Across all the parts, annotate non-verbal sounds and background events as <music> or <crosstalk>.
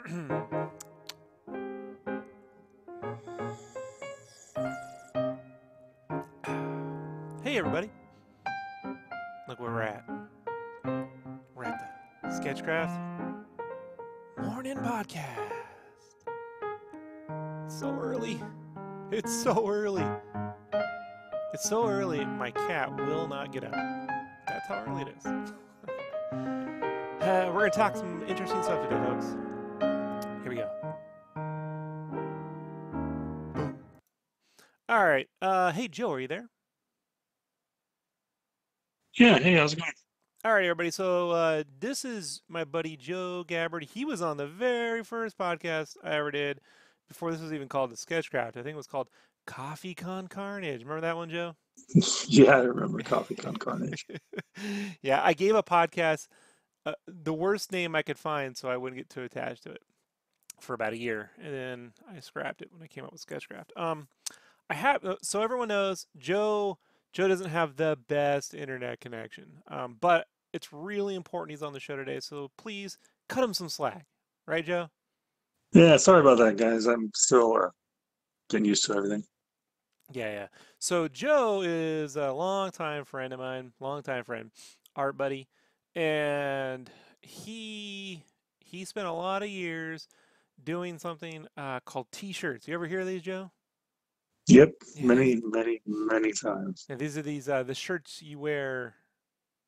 <clears throat> hey, everybody. Look where we're at. We're at the Sketchcraft Morning Podcast. It's so early. It's so early. It's so early, my cat will not get up. That's how early it is. <laughs> uh, we're going to talk some interesting stuff today, folks. Uh, hey, Joe, are you there? Yeah, hey, how's it going? All right, everybody. So uh, this is my buddy Joe Gabbard. He was on the very first podcast I ever did before this was even called the Sketchcraft. I think it was called Coffee Con Carnage. Remember that one, Joe? <laughs> yeah, I remember Coffee Con Carnage. <laughs> yeah, I gave a podcast uh, the worst name I could find so I wouldn't get too attached to it for about a year, and then I scrapped it when I came up with Sketchcraft. Um, I have uh, so everyone knows Joe. Joe doesn't have the best internet connection, um, but it's really important he's on the show today. So please cut him some slack, right, Joe? Yeah, sorry about that, guys. I'm still uh, getting used to everything. Yeah, yeah. So Joe is a longtime friend of mine, longtime friend, art buddy, and he he spent a lot of years doing something uh, called T-shirts. You ever hear of these, Joe? Yep, Yeah. many, many, many times. Yeah, these are these uh, the shirts you wear.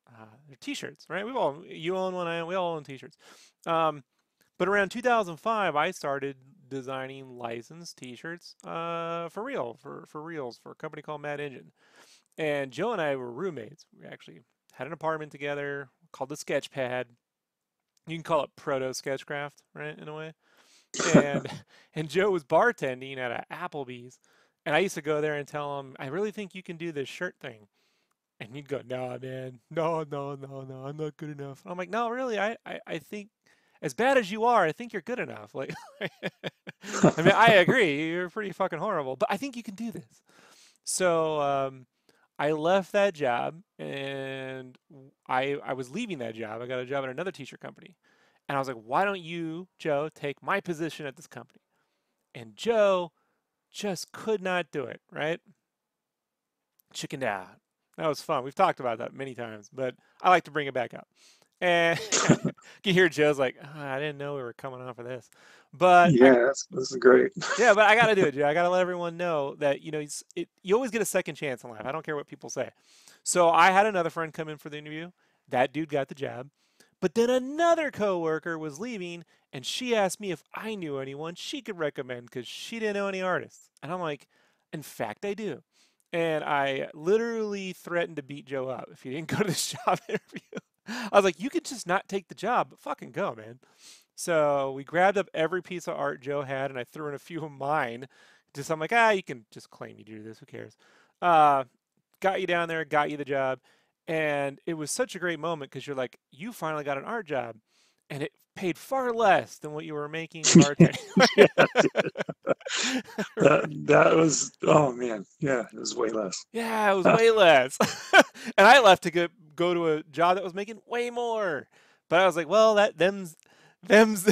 Uh, they're T-shirts, right? We all you own one, I own, we all own T-shirts. Um, but around 2005, I started designing licensed T-shirts uh, for real, for for reals, for a company called Mad Engine. And Joe and I were roommates. We actually had an apartment together called the Sketchpad. You can call it proto Sketchcraft, right? In a way. And <laughs> and Joe was bartending at a Applebee's, and I used to go there and tell him, I really think you can do this shirt thing. And he'd go, Nah, man, no, no, no, no, I'm not good enough. I'm like, No, really, I, I, I think as bad as you are, I think you're good enough. Like, <laughs> I mean, I agree, you're pretty fucking horrible, but I think you can do this. So um, I left that job, and I, I was leaving that job. I got a job at another t-shirt company, and I was like, Why don't you, Joe, take my position at this company? And Joe just could not do it. Right? Chickened out. That was fun. We've talked about that many times, but I like to bring it back up. And <laughs> <laughs> you hear Joe's like, "Ah, I didn't know we were coming off of this. But yeah, that's, this is great. yeah, but I got to do it, <laughs> Joe. I got to let everyone know that, you know, it's, it, you always get a second chance in life. I don't care what people say. So I had another friend come in for the interview. That dude got the job. But then another coworker was leaving, and she asked me if I knew anyone she could recommend because she didn't know any artists. And I'm like, in fact, I do. And I literally threatened to beat Joe up if he didn't <laughs> go to this job <laughs> interview. I was like, you could just not take the job, but fucking go, man. So we grabbed up every piece of art Joe had, and I threw in a few of mine. Just I'm like, ah, you can just claim you do this. Who cares? Uh, got you down there, got you the job, and it was such a great moment because you're like, you finally got an art job, and it paid far less than what you were making <laughs> bartending. <laughs> yeah, <laughs> that, that was, oh man, yeah, it was way less. Yeah, it was way less. and I left to go go to a job that was making way more. But I was like, well, that them's them's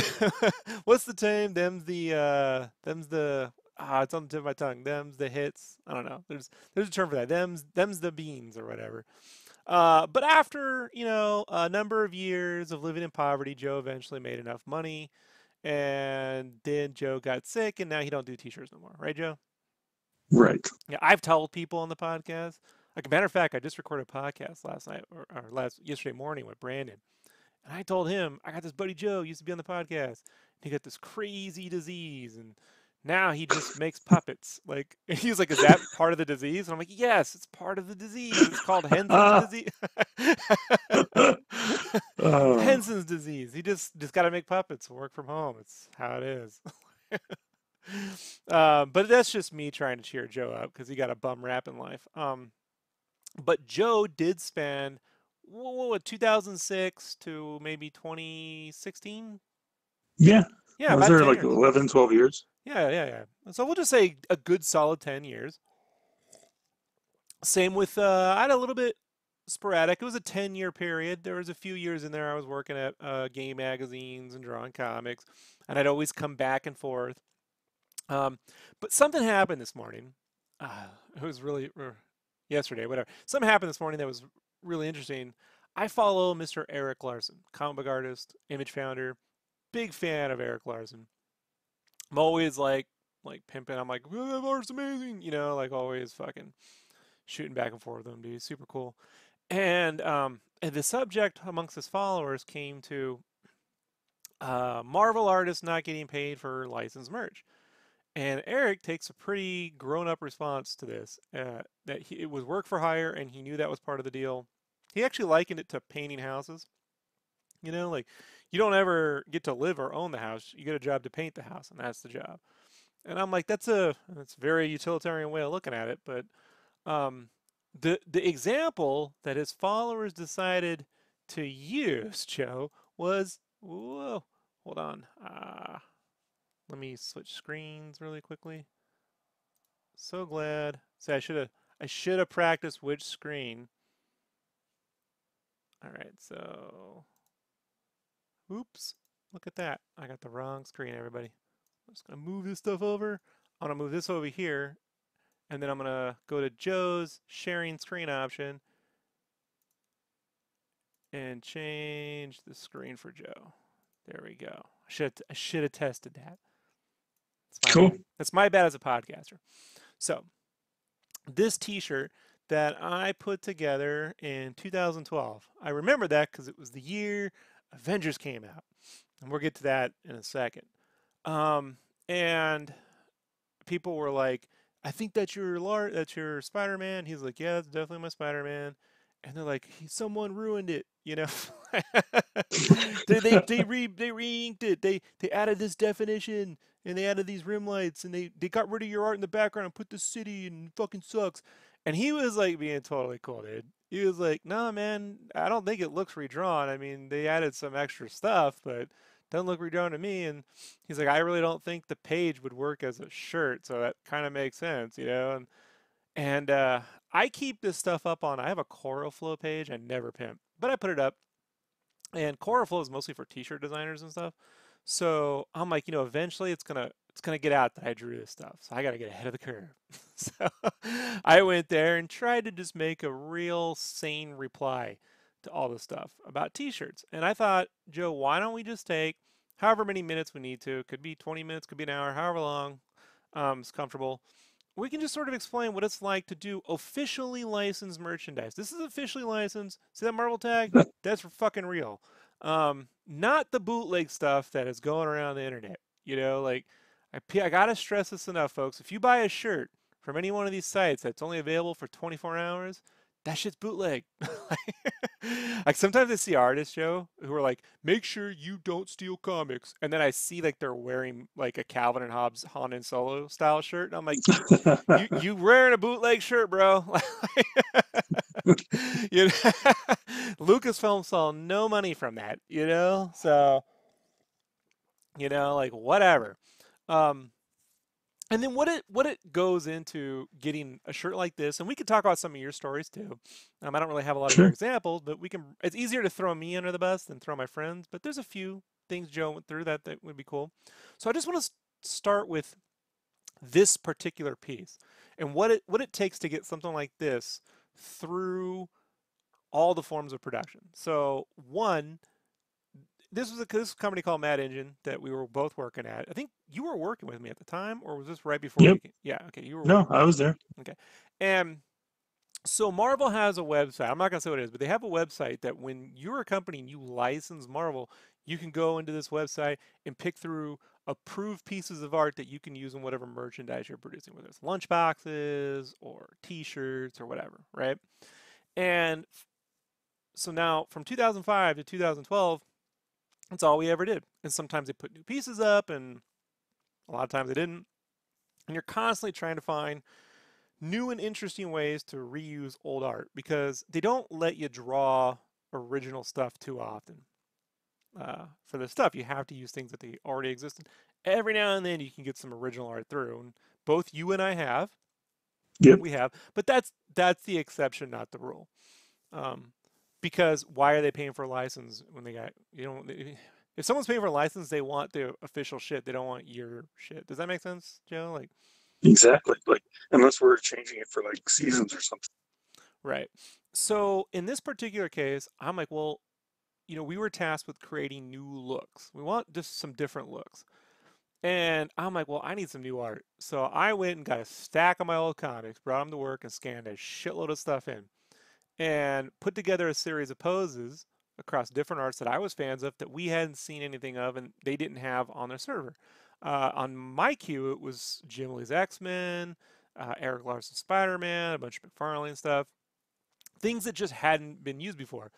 what's the term? Them's the uh them's the ah, it's on the tip of my tongue. Them's the hits. I don't know. There's there's a term for that. Them's them's the beans or whatever. Uh, but after you know a number of years of living in poverty, Joe eventually made enough money, and then Joe got sick, and now he don't do t-shirts no more, right, Joe? Right. Yeah, I've told people on the podcast. Like a matter of fact, I just recorded a podcast last night or, or last yesterday morning with Brandon, and I told him I got this buddy Joe used to be on the podcast. He got this crazy disease, and now he just makes puppets. Like <laughs> he was like, "Is that part of the disease?" And I'm like, "Yes, it's part of the disease. It's called Henson's <laughs> disease." <laughs> Oh, Henson's disease. He just just got to make puppets work from home. It's how it is. um, but that's just me trying to cheer Joe up because he got a bum rap in life. Um, but Joe did spend what, what 2006 to maybe 2016. yeah, Yeah, was there like years. 11, 12 years. Yeah, yeah, yeah. So we'll just say a good solid 10 years. Same with uh I had a little bit sporadic. It was a 10 year period. There was a few years in there I was working at uh, game magazines and drawing comics, and I'd always come back and forth. Um, but something happened this morning. Uh, it was really, or yesterday, whatever. Something happened this morning that was really interesting. I follow Mr. Erik Larsen, comic book artist, image founder, big fan of Erik Larsen. I'm always like, like pimping. I'm like, oh, that art's amazing, you know, like always fucking shooting back and forth with him, dude. Super cool. And um, and the subject amongst his followers came to uh, Marvel artists not getting paid for licensed merch. And Eric takes a pretty grown-up response to this. Uh, that he, it was work for hire, and he knew that was part of the deal. He actually likened it to painting houses. You know, like you don't ever get to live or own the house. You get a job to paint the house, and that's the job. And I'm like, that's a that's a very utilitarian way of looking at it. But um, the the example that his followers decided to use, Joe, was whoa, hold on. Uh, let me switch screens really quickly. So glad. See, I should have I should have practiced which screen. All right, so oops, look at that. I got the wrong screen, everybody. I'm just gonna move this stuff over. I'm gonna move this over here, and then I'm gonna go to Joe's sharing screen option and change the screen for Joe. There we go. I should I should have tested that. That's my Cool. bad. That's my bad as a podcaster. So this T-shirt that I put together in 2012. I remember that because it was the year Avengers came out, and we'll get to that in a second. Um, and people were like, "I think that's your Lar- that's your Spider-Man." He's like, "Yeah, that's definitely my Spider-Man." And they're like, "He- "Someone ruined it," you know. <laughs> they they they re they re-inked it. They they added this definition and they added these rim lights and they they got rid of your art in the background and put the city and fucking sucks. And he was like being totally cool, dude. He was like, "Nah, man, I don't think it looks redrawn. I mean, they added some extra stuff, but doesn't look redrawn to me." And he's like, "I really don't think the page would work as a shirt, so that kind of makes sense, you know." And and uh, I keep this stuff up on. I have a CoralFlow page. I never pimp, but I put it up. And CoralFlow is mostly for T-shirt designers and stuff. So I'm like, you know, eventually it's gonna it's gonna get out that I drew this stuff. So I gotta get ahead of the curve. <laughs> so I went there and tried to just make a real sane reply to all the stuff about T-shirts. And I thought, Joe, why don't we just take however many minutes we need to? It Could be 20 minutes, could be an hour, however long um, is comfortable we can just sort of explain what it's like to do officially licensed merchandise. This is officially licensed. See that Marvel tag? <laughs> That's for fucking real. Um, not the bootleg stuff that is going around the internet. You know, like I, I gotta stress this enough, folks. If you buy a shirt from any one of these sites that's only available for 24 hours, that shit's bootleg. <laughs> like sometimes I see artists, Joe, who are like, make sure you don't steal comics. And then I see like they're wearing like a Calvin and Hobbes Han and Solo style shirt. And I'm like, you, <laughs> you wearing a bootleg shirt, bro. <laughs> you know, Lucasfilm saw no money from that, you know? So, you know, like whatever. Um, and then what it what it goes into getting a shirt like this, and we could talk about some of your stories too. Um, I don't really have a lot of Sure. your examples, but we can. It's easier to throw me under the bus than throw my friends. But there's a few things Joe went through that that would be cool. So I just want to start with this particular piece and what it what it takes to get something like this through all the forms of production. So one, this was a this was a company called Mad Engine that we were both working at. I think you were working with me at the time, or was this right before? Yep. You came? Yeah. Okay. You were. No, I was there. Okay. And so Marvel has a website. I'm not gonna say what it is, but they have a website that when you're a company and you license Marvel, you can go into this website and pick through approved pieces of art that you can use in whatever merchandise you're producing, whether it's lunchboxes or T-shirts or whatever, right? And so now from 2005 to 2012, that's all we ever did. And sometimes they put new pieces up, and a lot of times they didn't. And you're constantly trying to find new and interesting ways to reuse old art because they don't let you draw original stuff too often. Uh, for this stuff, you have to use things that they already existed. Every now and then, you can get some original art through, and both you and I have. Yep. We have, but that's that's the exception, not the rule. Um, because why are they paying for a license when they got you know <sighs> if someone's paying for a license they want the official shit they don't want your shit. Does that make sense joe? Like exactly like unless we're changing it for like seasons or something. Right. So in this particular case i'm like well you know we were tasked with creating new looks. We want just some different looks. And i'm like well i need some new art. So i went and got a stack of my old comics brought them to work and scanned a shitload of stuff in and put together a series of poses across different arts that I was fans of that we hadn't seen anything of and they didn't have on their server. Uh, on my queue, it was Jim Lee's X-Men, uh, Erik Larsen Spider-Man, a bunch of McFarlane stuff, things that just hadn't been used before.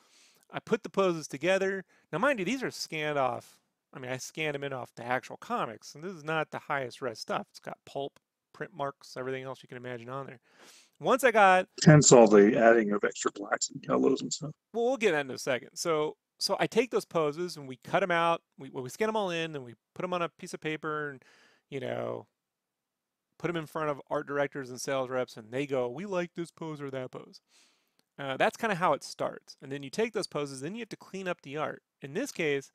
I put the poses together. Now, mind you, these are scanned off. I mean, I scanned them in off the actual comics, and this is not the highest res stuff. It's got pulp, print marks, everything else you can imagine on there. Once I got hence all the adding of extra blacks and yellows and stuff. Well, we'll get that in a second. So so I take those poses and we cut them out. We we scan them all in and we put them on a piece of paper and you know put them in front of art directors and sales reps and they go, we like this pose or that pose. Uh, that's kind of how it starts. And then you take those poses, then you have to clean up the art. In this case,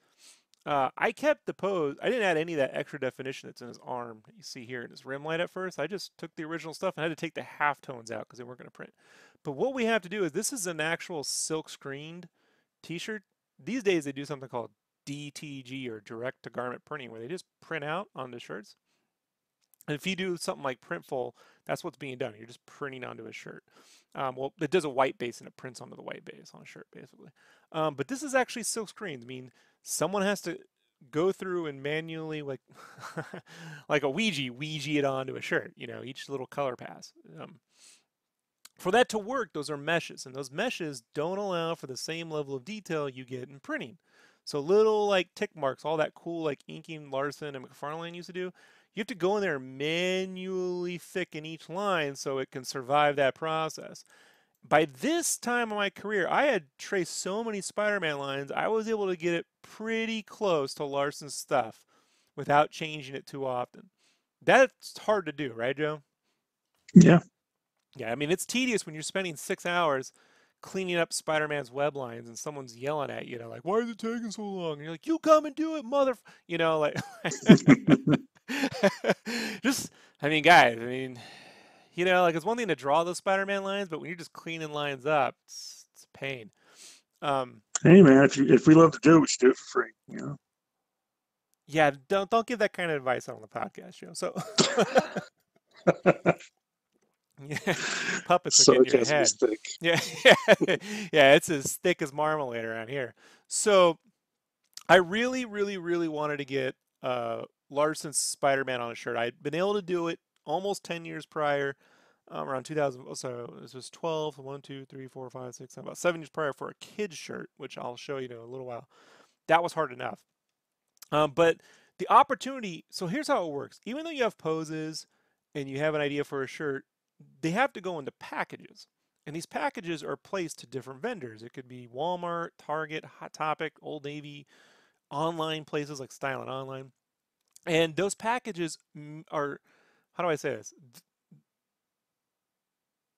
uh, I kept the pose. I didn't add any of that extra definition that's in his arm that you see here in his rim light at first. I just took the original stuff and had to take the half tones out because they weren't going to print. But what we have to do is this is an actual silk screened t-shirt. These days they do something called DTG or direct to garment printing where they just print out on the shirts. And if you do something like Printful, that's what's being done. You're just printing onto a shirt. Um, well, it does a white base and it prints onto the white base on a shirt, basically. Um, but this is actually silk screens. I mean, someone has to go through and manually like <laughs> like a Ouija Ouija it onto a shirt. You know, each little color pass. Um, for that to work, those are meshes, and those meshes don't allow for the same level of detail you get in printing. So little like tick marks, all that cool like inking Larsen and McFarlane used to do, you have to go in there and manually thicken each line so it can survive that process by this time of my career, I had traced so many Spider-Man lines, I was able to get it pretty close to Larsen's stuff without changing it too often. That's hard to do, right, Joe? Yeah. Yeah, I mean, it's tedious when you're spending six hours cleaning up Spider-Man's web lines and someone's yelling at you, know, like, why is it taking so long? And you're like, you come and do it, mother, you know, like, <laughs> <laughs> <laughs> just, I mean, guys, I mean, you know, like it's one thing to draw those Spider-Man lines, but when you're just cleaning lines up, it's, it's pain. Um, hey man, if you if we love to do it, we should do it for free. You know. Yeah, don't don't give that kind of advice on the podcast show. So. <laughs> <laughs> yeah, puppets are getting your head. Thick. <laughs> Yeah, yeah, yeah. It's as thick as marmalade around here. So, I really, really, really wanted to get uh, Larsen's Spider-Man on a shirt. I'd been able to do it almost 10 years prior, um, around 2000. So this was 12, 1, 2, 3, 4, 5, 6, 7, about seven years prior for a kid's shirt, which I'll show you in a little while. That was hard enough. Um, but the opportunity, so here's how it works. Even though you have poses and you have an idea for a shirt, they have to go into packages. And these packages are placed to different vendors. It could be Walmart, Target, Hot Topic, Old Navy, online places like Style and Online. And those packages are how do I say this?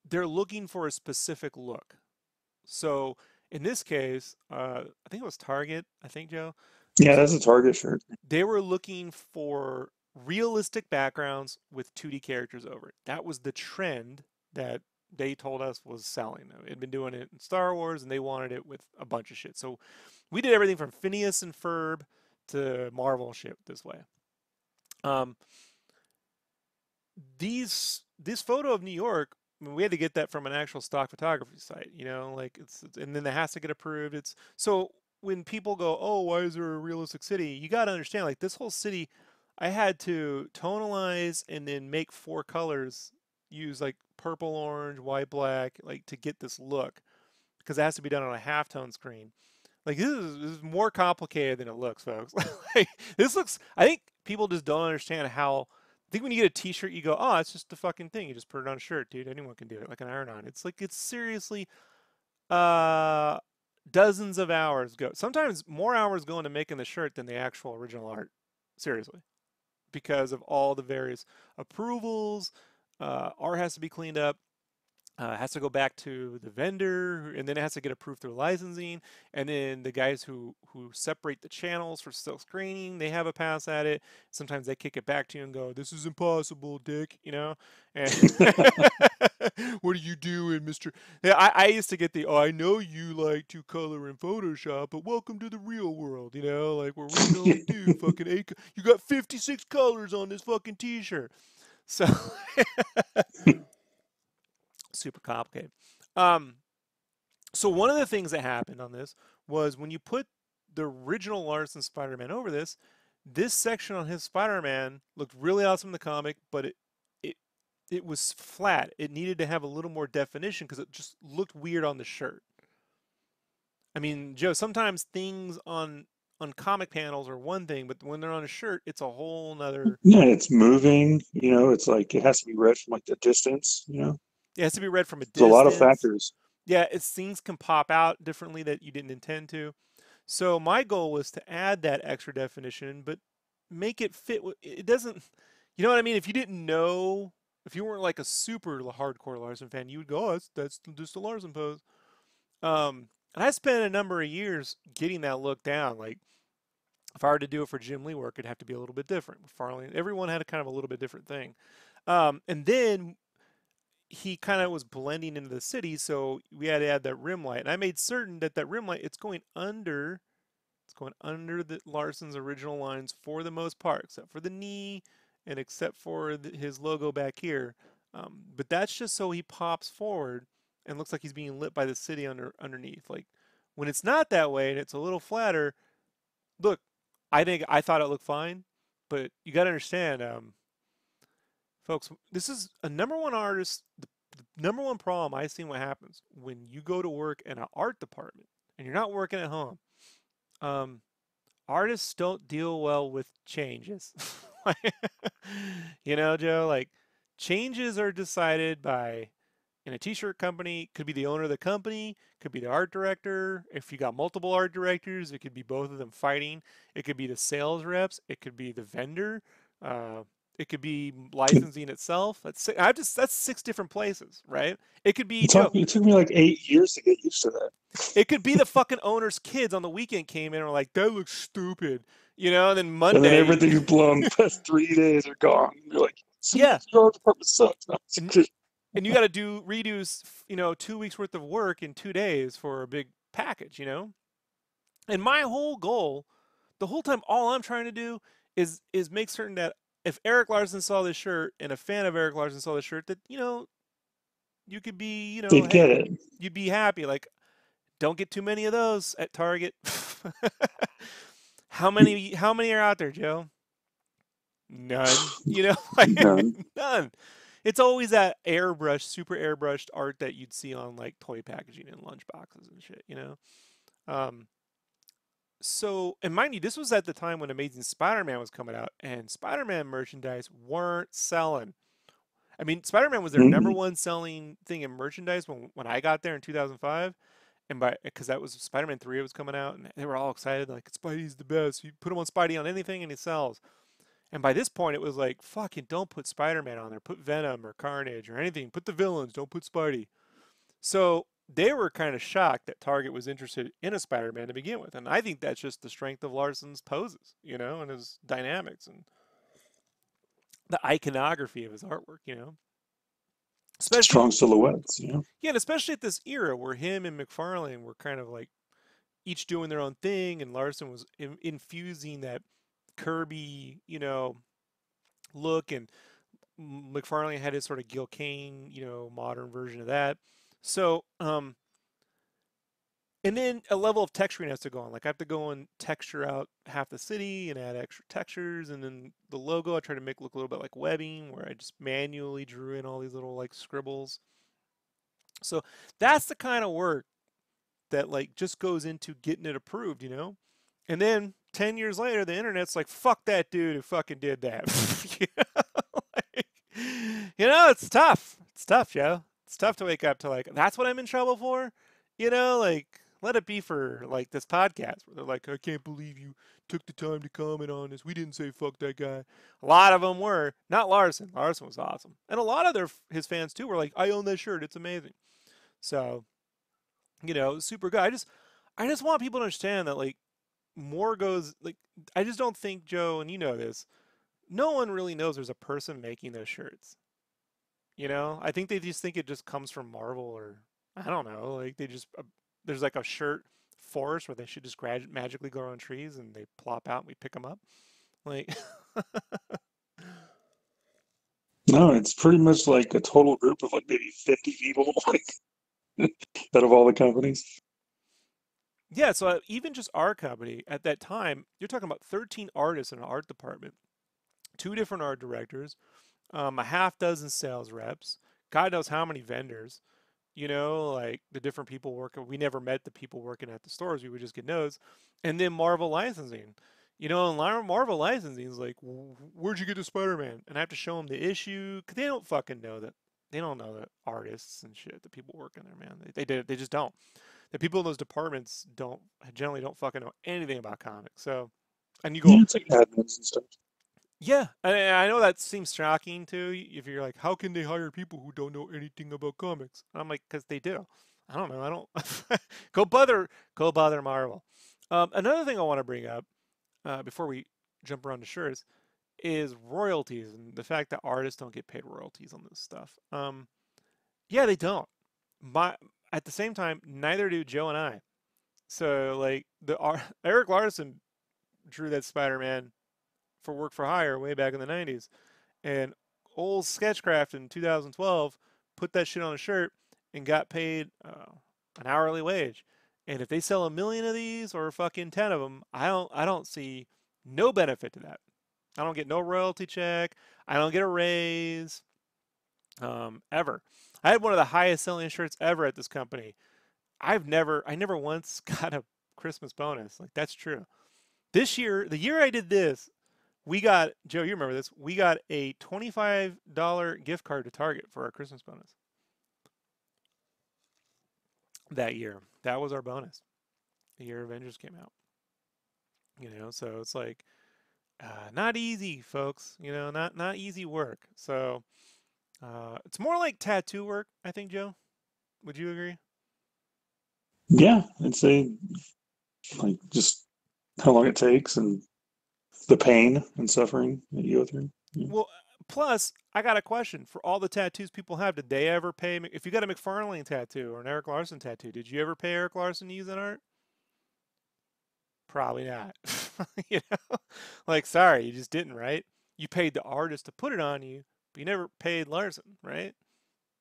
They're looking for a specific look. So in this case, uh, I think it was Target. I think Joe. Yeah, that's a Target shirt. They were looking for realistic backgrounds with 2D characters over it. That was the trend that they told us was selling. It had been doing it in Star Wars, and they wanted it with a bunch of shit. So we did everything from Phineas and Ferb to Marvel shit this way. Um, these this photo of New York, I mean, we had to get that from an actual stock photography site, you know, like it's and then it has to get approved. It's so when people go, "Oh, why is there a realistic city?" You got to understand like this whole city I had to tonalize and then make four colors, use like purple, orange, white, black, like to get this look because it has to be done on a halftone screen. Like this is, this is more complicated than it looks, folks. <laughs> like, this looks I think people just don't understand how I think when you get a T-shirt, you go, "Oh, it's just a fucking thing. You just put it on a shirt, dude. Anyone can do it, like an iron-on." It's like it's seriously, uh, dozens of hours go. Sometimes more hours go into making the shirt than the actual original art. Seriously, because of all the various approvals. Uh, art has to be cleaned up. Uh, has to go back to the vendor, and then it has to get approved through licensing. And then the guys who who separate the channels for silk screening, they have a pass at it. Sometimes they kick it back to you and go, "This is impossible, Dick," you know. And <laughs> what are you doing, Mister? Yeah, I, I used to get the, "Oh, I know you like to color in Photoshop, but welcome to the real world," you know, like where we don't do fucking eight. You got fifty six colors on this fucking T-shirt, so <laughs> super complicated. Um, so one of the things that happened on this was when you put the original Larsen Spider-Man over this, this section on his Spider-Man looked really awesome in the comic, but it it it was flat. It needed to have a little more definition because it just looked weird on the shirt. I mean, Joe, sometimes things on on comic panels are one thing, but when they're on a shirt, it's a whole nother. Yeah, it's moving. You know, it's like it has to be read from like the distance. You know, It has to be read from a distance. there's a lot of factors. Yeah, it's things can pop out differently that you didn't intend to. So my goal was to add that extra definition, but make it fit. It doesn't, <laughs> you know what I mean? If you didn't know, if you weren't like a super hardcore Larsen fan, you would go, "Oh, that's that's just a Larsen pose." Um, and I spent a number of years getting that look down. Like, if I were to do it for Jim Lee work, it'd have to be a little bit different. Farley, everyone had a kind of a little bit different thing. Um, and then he kind of was blending into the city, so we had to add that rim light. And I made certain that that rim light it's going under, it's going under the Larsen's original lines for the most part, except for the knee and except for the, his logo back here. Um, but that's just so he pops forward and looks like he's being lit by the city under underneath. Like when it's not that way and it's a little flatter, look, I think I thought it looked fine, but you got to understand. Um, folks, this is a number one artist. The, the number one problem I've seen what happens when you go to work in an art department and you're not working at home. Um, artists don't deal well with changes. <laughs> you know, Joe, like changes are decided by in a t-shirt company could be the owner of the company could be the art director if you got multiple art directors it could be both of them fighting it could be the sales reps it could be the vendor uh, it could be licensing itself. That's si- I just that's six different places, right? It could be It took, it took me like eight years to get used to that. It could be the fucking owner's kids on the weekend came in and were like, "That looks stupid," you know. And then Monday, And then Monday, everything you've blown the <laughs> past three days are gone. You're like, Yeah. your department sucks. And- you got to do redo, s- you know, two weeks worth of work in two days for a big package, you know. And my whole goal, the whole time, all I'm trying to do is is make certain that if Erik Larsen saw this shirt and a fan of Erik Larsen saw this shirt, that you know, you could be, you know, They'd get it. you'd be happy. Like, don't get too many of those at Target. <laughs> how many? How many are out there, Joe? None. <laughs> You know, <laughs> like None. none. It's always that airbrush, super airbrushed art that you'd see on like toy packaging and lunch boxes and shit. You know. Um. So, and mind you, this was at the time when Amazing Spider-Man was coming out, and Spider-Man merchandise weren't selling. I mean, Spider-Man was their number Mhm. one selling thing in merchandise when when I got there in 2005, and by because that was Spider-Man 3 was coming out, and they were all excited, like Spidey's the best. You put him on Spidey on anything, and he sells. And by this point, it was like, fucking, don't put Spider-Man on there. Put Venom or Carnage or anything. Put the villains. Don't put Spidey. So they were kind of shocked that Target was interested in a Spider-Man to begin with, and I think that's just the strength of Larsen's poses, you know, and his dynamics and the iconography of his artwork, you know. Especially, Strong silhouettes, you know? yeah, and especially at this era where him and McFarlane were kind of like each doing their own thing, and Larsen was in- infusing that Kirby, you know, look, and McFarlane had his sort of Gil Kane, you know, modern version of that. So, um, and then a level of texturing has to go on. Like I have to go and texture out half the city and add extra textures, and then the logo I try to make look a little bit like webbing, where I just manually drew in all these little like scribbles. So that's the kind of work that like just goes into getting it approved, you know? And then 10 years later, the internet's like, fuck that dude who fucking did that. <laughs> you, know? <laughs> Like, you know, it's tough. It's tough, Joe. It's tough to wake up to like, that's what I'm in trouble for? You know, like, let it be for like this podcast where they're like, I can't believe you took the time to comment on this. We didn't say fuck that guy. A lot of them were not Larsen. Larsen was awesome, and a lot of their his fans too were like, I own that shirt. It's amazing. So, you know, super good. I just I just want people to understand that like more goes like I just don't think Joe and you know this. No one really knows there's a person making those shirts. You know, I think they just think it just comes from Marvel or I don't know. Like they just uh, there's like a shirt forest where they should just grad- magically grow on trees and they plop out and we pick them up. Like No, it's pretty much like a total group of like maybe 50 people, <laughs> like out of all the companies. yeah, so uh, even just our company at that time, you're talking about 13 artists in an art department, two different art directors, um, a half dozen sales reps, God knows how many vendors. You know, like the different people working. We never met the people working at the stores. We would just get notes, and then Marvel licensing. You know, and Marvel licensing is like, where'd you get the Spider-Man? And I have to show them the issue because they don't fucking know that. They don't know that artists and shit, the people working there, man. They they, they just don't. The people in those departments don't generally don't fucking know anything about comics. So, and you go, Yeah, it's like admins and stuff. Yeah, and I know that seems shocking to you if you're like, how can they hire people who don't know anything about comics? And I'm like, because they do. I don't know. I don't <laughs> go bother go bother Marvel. Um, another thing I want to bring up uh, before we jump around to shirts is royalties and the fact that artists don't get paid royalties on this stuff. Um, yeah, they don't. My at the same time, neither do Joe and I. So like the <laughs> Erik Larsen drew that Spider-Man for work for hire way back in the 90s. And old Sketchcraft in 2012 put that shit on a shirt and got paid uh, an hourly wage. And if they sell a million of these or fucking 10 of them, I don't I don't see no benefit to that. I don't get no royalty check. I don't get a raise um, ever. I had one of the highest selling shirts ever at this company. I've never I never once <laughs> got a Christmas bonus. Like that's true. This year, the year I did this, we got Joe. You remember this? We got a twenty-five dollar gift card to Target for our Christmas bonus that year. That was our bonus. The year Avengers came out. You know, so it's like uh, not easy, folks. You know, not not easy work. So uh, it's more like tattoo work, I think, Joe. Would you agree? Yeah, I'd say like just how long it takes and the pain and suffering that you go through. Yeah. Well, plus, I got a question for all the tattoos people have. Did they ever pay? If you got a McFarlane tattoo or an Erik Larsen tattoo, did you ever pay Erik Larsen to use that art? Probably not. <laughs> you know, like sorry, you just didn't, right? You paid the artist to put it on you, but you never paid Larsen, right?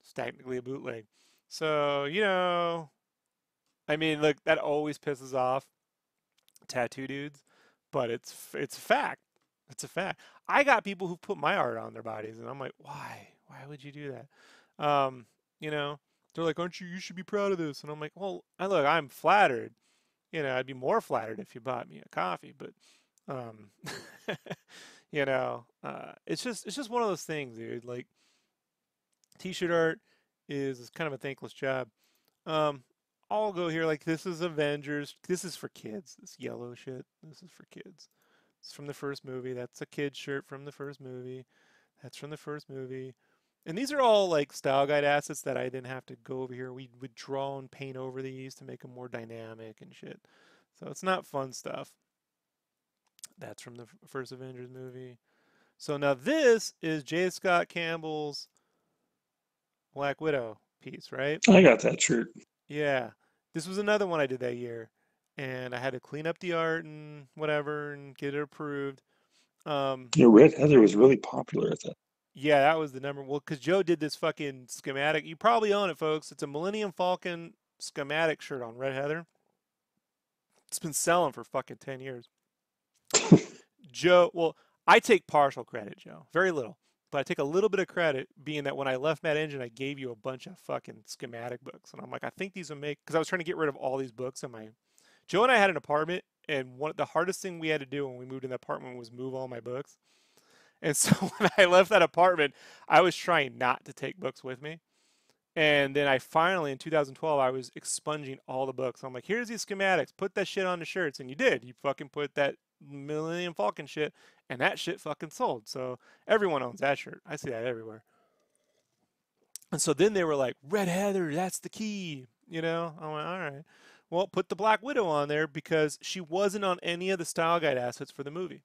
It's technically a bootleg. So you know, I mean, look, that always pisses off tattoo dudes, but it's it's a fact. It's a fact. I got people who put my art on their bodies, and I'm like, why? Why would you do that? Um, you know, they're like, aren't you? You should be proud of this. And I'm like, well, I look, I'm flattered. You know, I'd be more flattered if you bought me a coffee, but, um, <laughs> you know, uh, it's just it's just one of those things, dude. Like, t-shirt art is kind of a thankless job. Um, I'll go here like this is Avengers. This is for kids. This yellow shit. This is for kids. It's from the first movie. That's a kid shirt from the first movie. That's from the first movie. And these are all like style guide assets that I didn't have to go over here. We would draw and paint over these to make them more dynamic and shit. So it's not fun stuff. That's from the first Avengers movie. So now this is J. Scott Campbell's Black Widow piece, right? I got that shirt. Yeah. This was another one I did that year. And I had to clean up the art and whatever and get it approved. Um, Yeah, Red Heather was really popular at that. yeah, that was the number. Well, because Joe did this fucking schematic. You probably own it, folks. It's a Millennium Falcon schematic shirt on Red Heather. It's been selling for fucking 10 years. <laughs> Joe, well, I take partial credit, Joe. Very little. But I take a little bit of credit being that when I left Mad Engine, I gave you a bunch of fucking schematic books. And I'm like, I think these will make, because I was trying to get rid of all these books in my. Joe and I had an apartment, and one the hardest thing we had to do when we moved in the apartment was move all my books. And <laughs> so when I left that apartment, I was trying not to take books with me. And then I finally, in 2012, I was expunging all the books. I'm like, here's these schematics. Put that shit on the shirts. And you did. You fucking put that Millennium Falcon shit, and that shit fucking sold. So everyone owns that shirt. I see that everywhere. And so then they were like, Red Heather, that's the key. You know? I went, all right. Well, put the Black Widow on there because she wasn't on any of the style guide assets for the movie.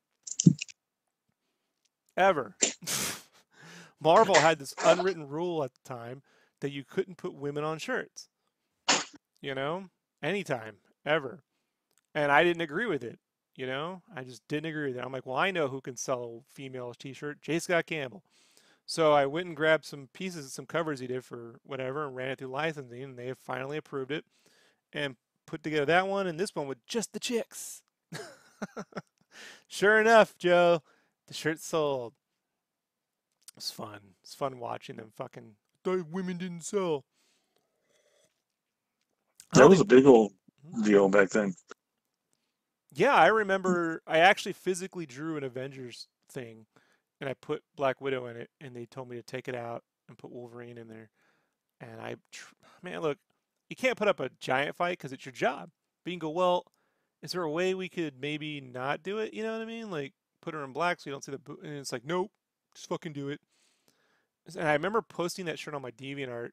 Ever. <laughs> Marvel had this unwritten rule at the time that you couldn't put women on shirts. You know? Anytime. Ever. And I didn't agree with it. You know? I just didn't agree with it. I'm like, well, I know who can sell a female t shirt. J. Scott Campbell. So I went and grabbed some pieces, some covers he did for whatever, and ran it through licensing, and they finally approved it, and put together that one and this one with just the chicks. <laughs> sure enough, Joe, the shirt sold. It's fun. It's fun watching them fucking. Thought women didn't sell. That was a big old hmm? deal back then. Yeah, I mm. remember. I actually physically drew an Avengers thing and I put Black Widow in it, and they told me to take it out and put Wolverine in there. And I, man, look, you can't put up a giant fight because it's your job. But you can go, well, is there a way we could maybe not do it? You know what I mean? Like put her in black so you don't see the boot. And it's like, nope, just fucking do it. And I remember posting that shirt on my DeviantArt.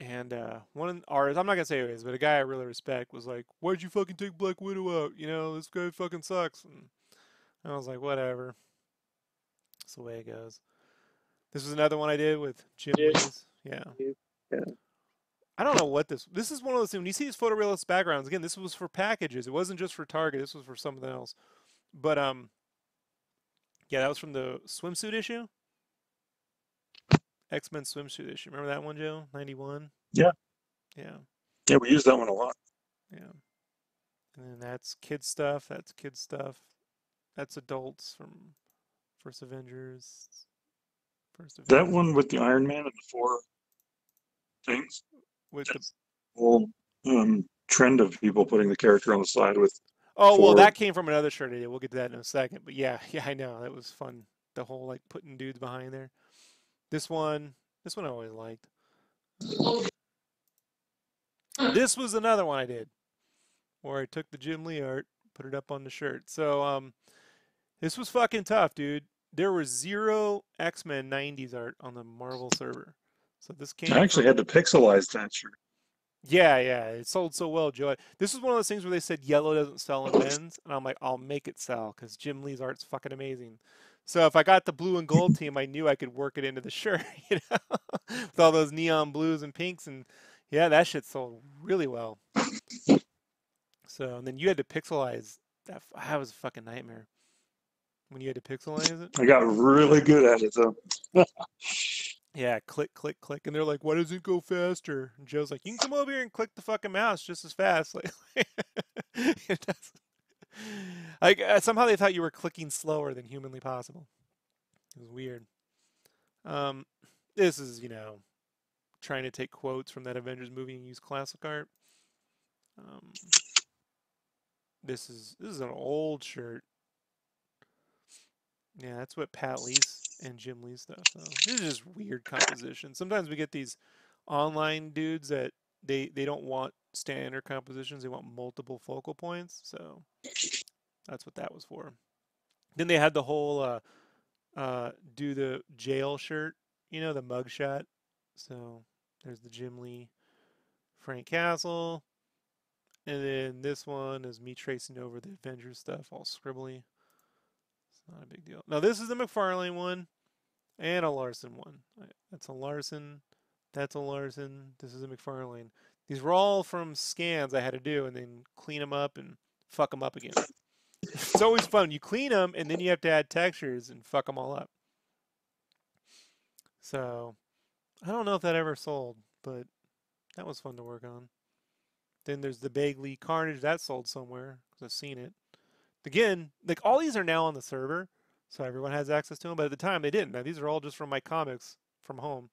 And uh, one of ours, I'm not gonna say who it is, but a guy I really respect was like, "Why'd you fucking take Black Widow out? You know, this guy fucking sucks." And I was like, "Whatever." That's the way it goes. This was another one I did with Jim Yeah. Yeah. Yeah. I don't know what this. This is one of those things. When you see these photorealistic backgrounds, again, this was for packages. It wasn't just for Target. This was for something else. But um, yeah, that was from the swimsuit issue. X Men swimsuit issue. Remember that one, Joe? Ninety one. Yeah. Yeah. Yeah, we use that one a lot. Yeah. And then that's kids stuff. That's kids stuff. That's adults from First Avengers. First That one with the Iron Man and the four things. with the That's the whole um, trend of people putting the character on the side with. Oh well, that came from another shirt I did. We'll get to that in a second. But yeah, <laughs> yeah, I know that was fun. The whole like putting dudes behind there. This one, this one I always liked. This was another one I did, where I took the Jim Lee art, put it up on the shirt. So um, this was fucking tough, dude. There was zero X Men '90s art on the Marvel server. So this came. I actually from- had to pixelize that shirt. Yeah, yeah, it sold so well, Joe. This is one of those things where they said yellow doesn't sell in men's, and I'm like, I'll make it sell because Jim Lee's art's fucking amazing. So if I got the blue and gold team, I knew I could work it into the shirt, <laughs> you know, with all those neon blues and pinks, and yeah, that shit sold really well. So and then you had to pixelize that. That was a fucking nightmare when you had to pixelize it. I got really good at it though. <laughs> Yeah, click, click, click, and they're like, "Why does it go faster?" And Joe's like, "You can come over here and click the fucking mouse just as fast." <laughs> Like, it does. Like uh, somehow they thought you were clicking slower than humanly possible. It was weird. Um, this is you know, trying to take quotes from that Avengers movie and use classic art. Um, this is this is an old shirt. Yeah, that's what Pat Lee's and Jim Lee stuff. So this is just weird composition. Sometimes we get these online dudes that they they don't want standard compositions. They want multiple focal points. So that's what that was for. Then they had the whole uh, uh, do the jail shirt. You know the mug shot. So there's the Jim Lee, Frank Castle, and then this one is me tracing over the Avengers stuff, all scribbly. It's not a big deal. Now this is the McFarlane one and a Larsen one. That's a Larsen. That's a Larsen. This is a McFarlane. These were all from scans I had to do and then clean them up and fuck them up again. It's always fun. You clean them and then you have to add textures and fuck them all up. So I don't know if that ever sold, but that was fun to work on. Then there's the Bagley Carnage that sold somewhere because I've seen it. Again, like all these are now on the server, so everyone has access to them. But at the time, they didn't. Now these are all just from my comics from home.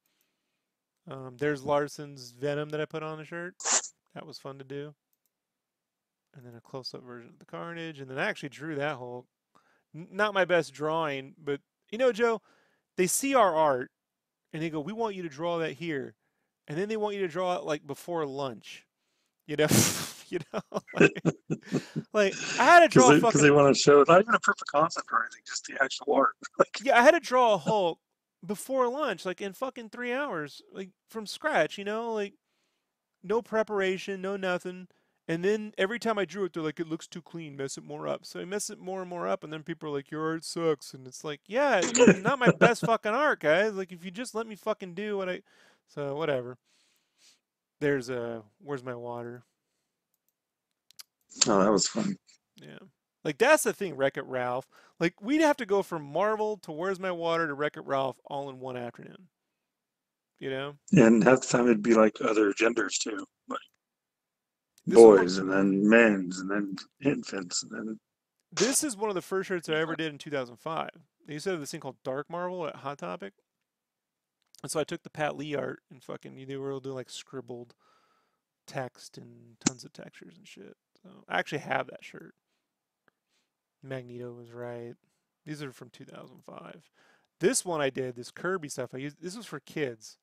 Um, there's Larsen's Venom that I put on the shirt. That was fun to do. And then a close-up version of the Carnage, and then I actually drew that whole. n- Not my best drawing, but you know, Joe, they see our art, and they go, "We want you to draw that here," and then they want you to draw it like before lunch. You know, <laughs> you know, <laughs> like, like, I had to <laughs> draw because they, they want to show not even a proof of concept or anything, just the actual art. Like, yeah, I had to draw a Hulk before lunch, like in fucking three hours, like from scratch. You know, like no preparation, no nothing. And then every time I drew it, they're like, "It looks too clean. Mess it more up." So I mess it more and more up, and then people are like, "Your art sucks," and it's like, "Yeah, it's <laughs> not my best fucking art, guys. Like, if you just let me fucking do what I, so whatever." There's a where's my water? oh, that was fun. Yeah. Like that's the thing, Wreck It Ralph. Like we'd have to go from Marvel to Where's My Water to Wreck It Ralph all in one afternoon. You know? And half the time it'd be like other genders too, like Is one- boys and then men's and then infants and then This is one of the first shirts I ever did in 2005. They used to have this thing called Dark Marvel at Hot Topic. And so I took the Pat Lee art and fucking you they were all doing like scribbled text and tons of textures and shit. So I actually have that shirt. Magneto was right. These are from 2005. This one I did, this Kirby stuff, I used this was for kids.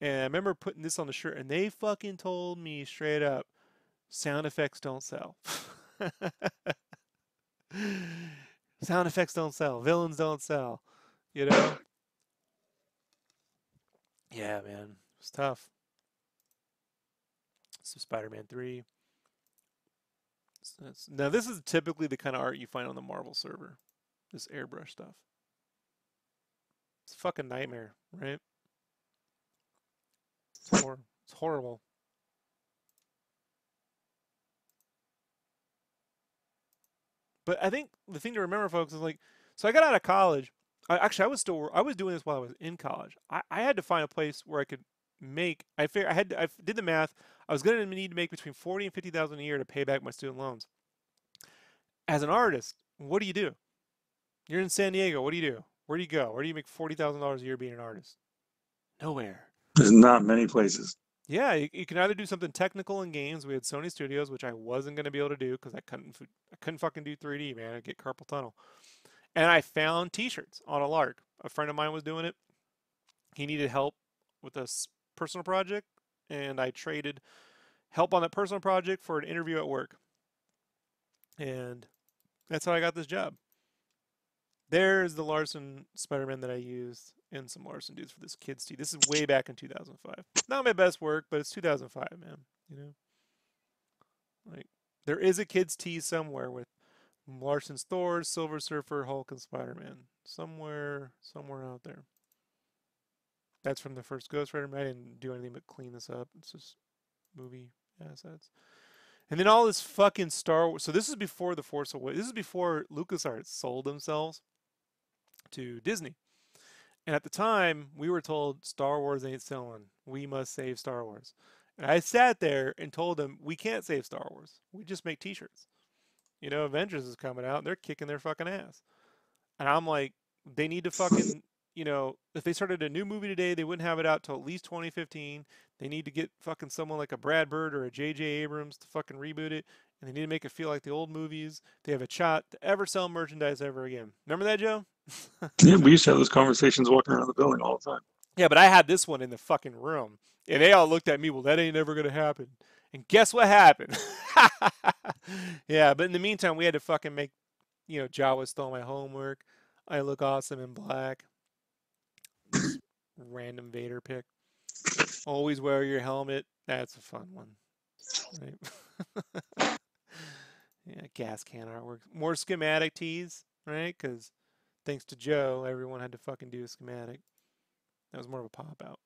And I remember putting this on the shirt and they fucking told me straight up, sound effects don't sell. sound effects don't sell. Villains don't sell. You know? Yeah, man. It's tough. So Spider-Man 3. So that's- now this is typically the kind of art you find on the Marvel server. This airbrush stuff. It's a fucking nightmare, right? It's, hor- it's horrible. But I think the thing to remember, folks, is like, so I got out of college. I, actually, I was still I was doing this while I was in college. I, I had to find a place where I could make. I figured I had to, I did the math. I was going to need to make between forty and fifty thousand a year to pay back my student loans. As an artist, what do you do? You're in San Diego. What do you do? Where do you go? Where do you make forty thousand dollars a year being an artist? Nowhere. there's not many places. Yeah, you, you can either do something technical in games. We had Sony Studios, which I wasn't going to be able to do because I couldn't, I couldn't fucking do 3D, man. I'd get carpal tunnel. And I found T-shirts on a lark. A friend of mine was doing it. He needed help with a personal project, and I traded help on that personal project for an interview at work. And that's how I got this job. There's the Larsen Spider-Man that I used and some Larsen dudes for this kids tee. This is way back in 2005. Not my best work, but it's 2005, man. You know, like there is a kids tee somewhere with Larsen's Thor, Silver Surfer, Hulk, and Spider-Man somewhere, somewhere out there. That's from the first Ghost Rider. I didn't do anything but clean this up. It's just movie assets. And then all this fucking Star Wars. So this is before the Force Awakens. This is before LucasArts sold themselves to Disney. And at the time, we were told Star Wars ain't selling. We must save Star Wars. And I sat there and told them, we can't save Star Wars. We just make t-shirts. You know, Avengers is coming out and they're kicking their fucking ass. And I'm like, they need to fucking, you know, if they started a new movie today, they wouldn't have it out till at least 2015. They need to get fucking someone like a Brad Bird or a J.J. Abrams to fucking reboot it. And they need to make it feel like the old movies. They have a shot to ever sell merchandise ever again. Remember that, Joe? Yeah, we used to have those <laughs> conversations walking around the building all the time. Yeah, but I had this one in the fucking room. And they all looked at me, well, that ain't ever going to happen. And guess what happened? <laughs> yeah, but in the meantime, we had to fucking make, you know, Jawa stole my homework. I look awesome in black. <laughs> Random Vader pick. Always wear your helmet. That's a fun one. Right? Yeah, gas can artwork. More schematic tees, right? Because thanks to Joe, everyone had to fucking do a schematic. That was more of a pop out.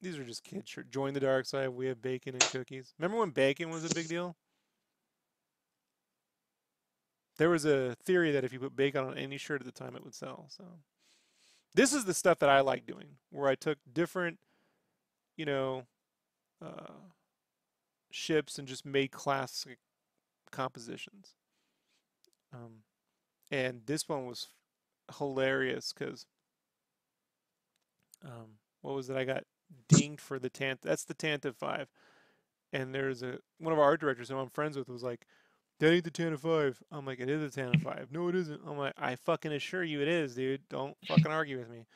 These are just kid shirts. Join the dark side. We have bacon and cookies. Remember when bacon was a big deal? There was a theory that if you put bacon on any shirt at the time, it would sell. So this is the stuff that I like doing, where I took different, you know, uh, ships and just made classic compositions. Um, and this one was hilarious because um, what was it? I got dinged for the tant. That's the Tanta Five, and there's a one of our art directors who I'm friends with was like, "That ain't the Tanta Five." I'm like, "It is the Tanta Five." No, it isn't. I'm like, "I fucking assure you it is, dude. Don't <laughs> fucking argue with me."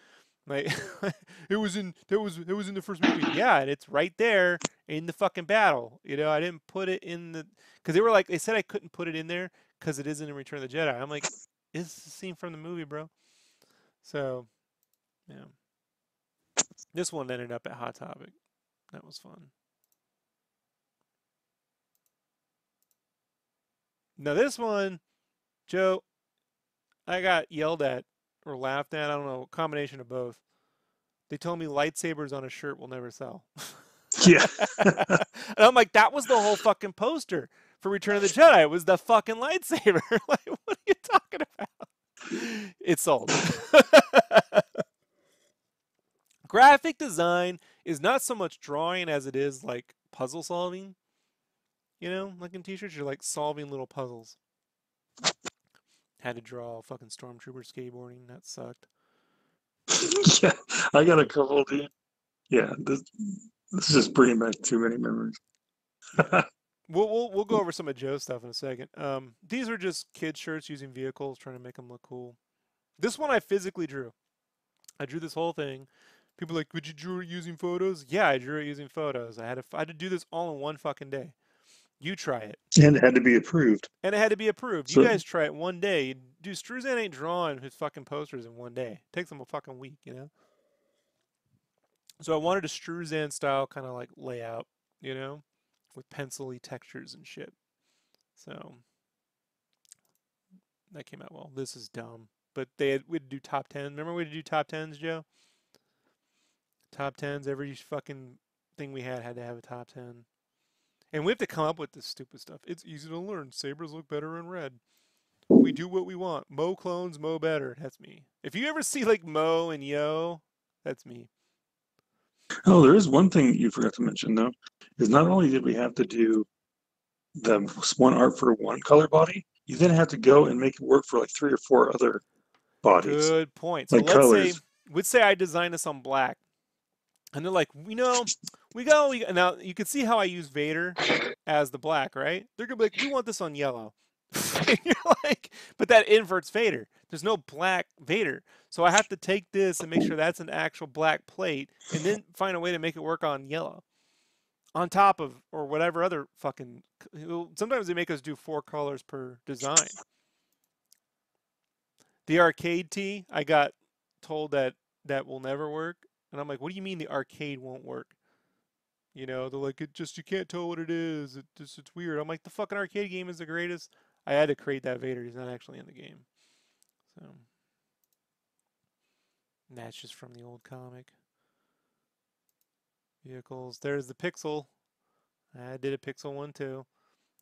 Like <laughs> it was in that was it was in the first movie. Yeah, and it's right there in the fucking battle. You know, I didn't put it in the because they were like they said I couldn't put it in there because it isn't in Return of the Jedi. I'm like, it's the scene from the movie, bro. So, yeah. This one ended up at Hot Topic. That was fun. Now this one, Joe, I got yelled at or laughed at. I don't know, combination of both. They told me lightsabers on a shirt will never sell. Yeah. <laughs> and I'm like, that was the whole fucking poster for Return of the Jedi. It was the fucking lightsaber. <laughs> like, what are you talking about? It sold. <laughs> Graphic design is not so much drawing as it is like puzzle solving. You know, like in t-shirts, you're like solving little puzzles. Had to draw fucking stormtrooper skateboarding. That sucked. <laughs> yeah. I got a couple, dude. Yeah. This, this is just bringing back too many memories. <laughs> We'll, we'll we'll go over some of Joe's stuff in a second. Um, these are just kid shirts using vehicles, trying to make them look cool. This one I physically drew. I drew this whole thing. People are like, would you draw it using photos? Yeah, I drew it using photos. I had to, I had to do this all in one fucking day. You try it, and it had to be approved. and it had to be approved. So- you guys try it one day. Dude, Struzan ain't drawing his fucking posters in one day. takes him a fucking week, you know. So I wanted a Struzan style kind of like layout, you know, with pencil-y textures and shit. So that came out well. This is dumb, but they had we had to do top ten. Remember we had to do top tens, Joe? Top tens. Every fucking thing we had had to have a top ten, and we have to come up with this stupid stuff. It's easy to learn. Sabers look better in red. We do what we want. Mo clones, Mo better. That's me. If you ever see like Mo and Yo, that's me. Oh, there is one thing you forgot to mention though, is not only did we have to do the one art for one color body, you then have to go and make it work for like three or four other bodies. Good point. So Like let's say, let's say I design this on black, and they're like, we know, we go. We, now you can see how I use Vader as the black, right? They're gonna be like, we want this on yellow. <laughs> You're like, but that inverts Vader. There's no black Vader, so I have to take this and make sure that's an actual black plate, and then find a way to make it work on yellow, on top of or whatever other fucking. Sometimes they make us do four colors per design. The arcade tee, I got told that that will never work, and I'm like, what do you mean the arcade won't work? You know, they're like, it just you can't tell what it is. It just it's weird. I'm like, the fucking arcade game is the greatest. I had to create that Vader. He's not actually in the game, so and that's just from the old comic. Vehicles. There's the Pixel. I did a Pixel one too.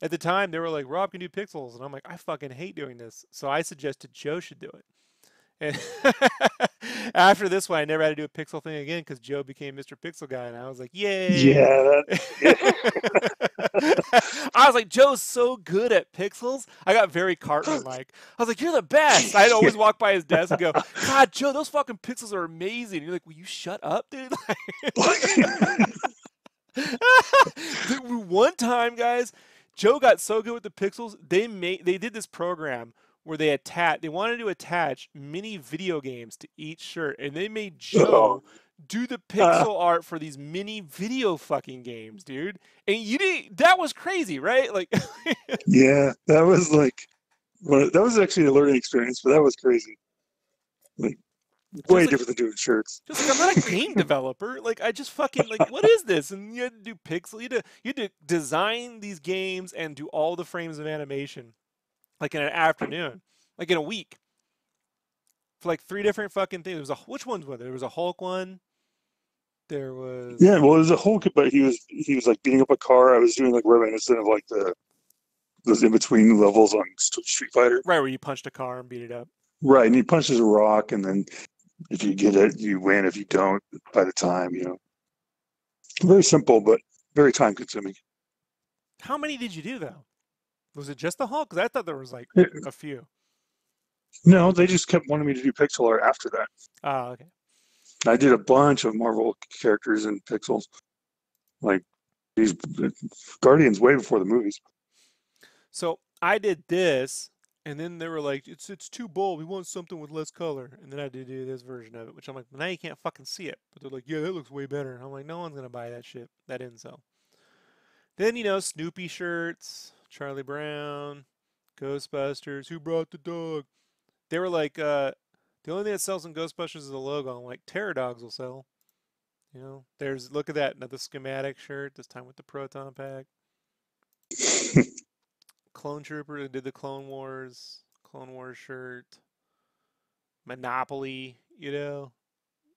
At the time, they were like, Rob can do pixels. And I'm like, I fucking hate doing this. So I suggested Joe should do it. And <laughs> after this one, I never had to do a pixel thing again because Joe became Mr. Pixel Guy. And I was like, yay. Yeah, that, <laughs> I was like, Joe's so good at pixels. I got very Cartman like. I was like, you're the best. I'd always walk by his desk and go, God, Joe, those fucking pixels are amazing. And you're like, will you shut up, dude? <laughs> Dude, one time, guys, Joe got so good with the pixels. They made they did this program where they attach they wanted to attach mini video games to each shirt, and they made Joe oh. do the uh. pixel art for these mini video fucking games, dude. And you did that was crazy, right? Like <laughs> yeah, that was like, well, that was actually a learning experience, but that was crazy. Like, way like- different than doing shirts. Just like I'm not a game <laughs> developer. Like I just fucking like what is this? And you had to do pixel. You had to you had to design these games and do all the frames of animation, like in an afternoon, like in a week, for like three different fucking things. There was a which ones were there? There was a Hulk one. There was Yeah, well, it was a whole, but he was he was like beating up a car. I was doing like reminiscent of like the those in between levels on Street Fighter. right where you punched a car and beat it up. Right, and he punches a rock, and then if you get it, you win. If you don't, by the time you know, very simple, but very time consuming. How many did you do though? Was it just the Hulk? Because I thought there was like a few. No, they just kept wanting me to do pixel art after that. Ah, okay. I did a bunch of Marvel characters in pixels, like these Guardians way before the movies. So I did this, And then they were like, "It's it's too bold. We want something with less color." And then I did do this version of it, which I'm like, "Now you can't fucking see it." But they're like, "Yeah, that looks way better." And I'm like, "No one's gonna buy that shit. That didn't sell." Then you know, Snoopy shirts, Charlie Brown, Ghostbusters. Who brought the dog? They were like, uh, the only thing that sells in Ghostbusters is the logo. I'm like, Terror Dogs will sell. You know, there's look at that another schematic shirt. This time with the proton pack. <laughs> Clone Trooper did the Clone Wars, Clone Wars shirt. Monopoly, you know,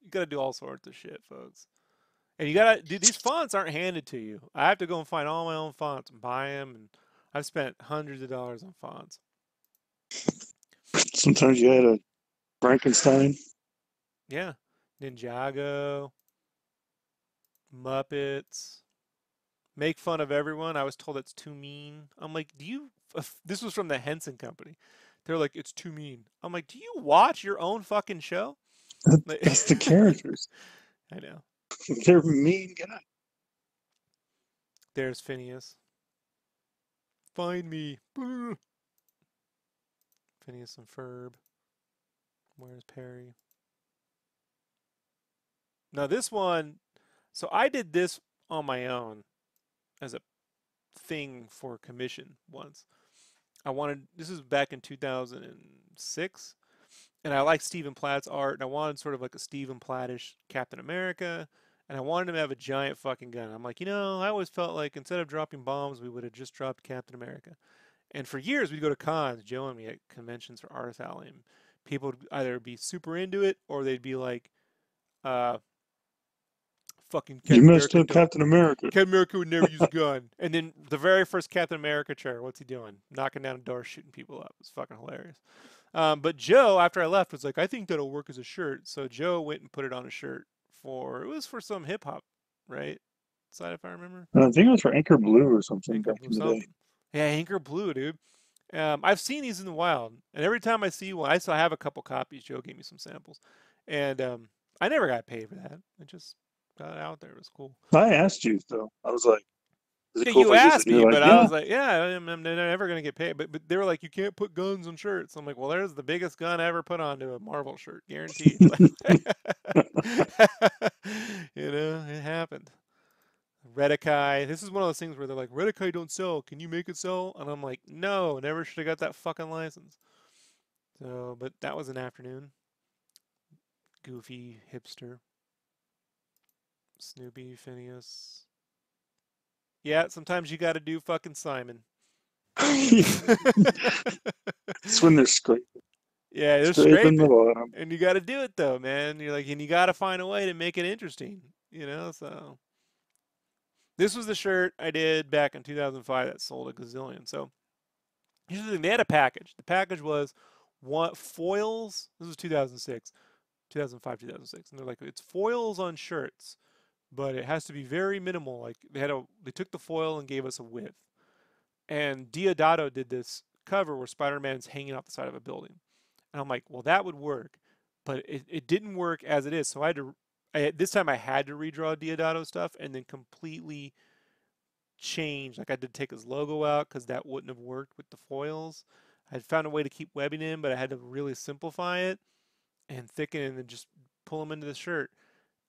you gotta do all sorts of shit, folks. And you gotta, dude. These fonts aren't handed to you. I have to go and find all my own fonts and buy them. And I've spent hundreds of dollars on fonts. Sometimes you had a Frankenstein. Yeah, Ninjago, Muppets. Make fun of everyone. I was told it's too mean. I'm like, do you? This was from the Henson Company. They're like, it's too mean. I'm like, do you watch your own fucking show? That's the <laughs> characters. I know. They're mean guys. There's Phineas. Find me. <laughs> Phineas and Ferb. Where's Perry? Now this one, so I did this on my own as a thing for commission once. I wanted this is back in 2006, and I liked Stephen Platt's art, and I wanted sort of like a Stephen Plattish Captain America, and I wanted him to have a giant fucking gun. I'm like, you know, I always felt like instead of dropping bombs, we would have just dropped Captain America. And for years, we'd go to cons, Joe and me at conventions for Artist Alley, and people would either be super into it or they'd be like, uh, fucking You Captain messed America up don't- Captain America. Captain America would never use a <laughs> gun. And then the very first Captain America chair, what's he doing? Knocking down a door, shooting people up. It's fucking hilarious. Um, but Joe, after I left, was like, I think that'll work as a shirt. So Joe went and put it on a shirt for, it was for some hip hop, right? Side, if I remember. I think it was for Anchor Blue or something Anchor back in the day. Yeah, Anchor Blue, dude. Um, I've seen these in the wild, and every time I see one, I still have a couple copies. Joe gave me some samples, and um, I never got paid for that. I just got it out there. It was cool. I asked you though. I was like, is Yeah, cool you I asked me, like, but I "Yeah." was like, yeah, I'm, I'm never gonna get paid. But but they were like, you can't put guns on shirts. I'm like, well, there's the biggest gun I ever put onto a Marvel shirt, guaranteed. <laughs> <laughs> you know, it happened. Redakai. This is one of those things where they're like, Redakai don't sell. Can you make it sell? And I'm like, no, never should have got that fucking license. So, but that was an afternoon. Goofy hipster. Snoopy, Phineas. Yeah, sometimes you got to do fucking Simon. it's when they're scraping, yeah, they're scraping the scraping, bottom. and you got to do it though, man. You're like, and you got to find a way to make it interesting, you know. So this was the shirt I did back in 2005 that sold a gazillion. So here's the thing: they had a package. The package was one foils. This was 2006, 2005, 2006, and they're like, it's foils on shirts, but it has to be very minimal. Like they had a, they took the foil and gave us a width. And Diodato did this cover where Spider-Man's hanging off the side of a building. And I'm like, well, that would work, but it, it didn't work as it is. So I had to, I, this time I had to redraw Diodato stuff and then completely change. Like I did take his logo out because that wouldn't have worked with the foils. I had found a way to keep webbing in, but I had to really simplify it and thicken it and just pull them into the shirt.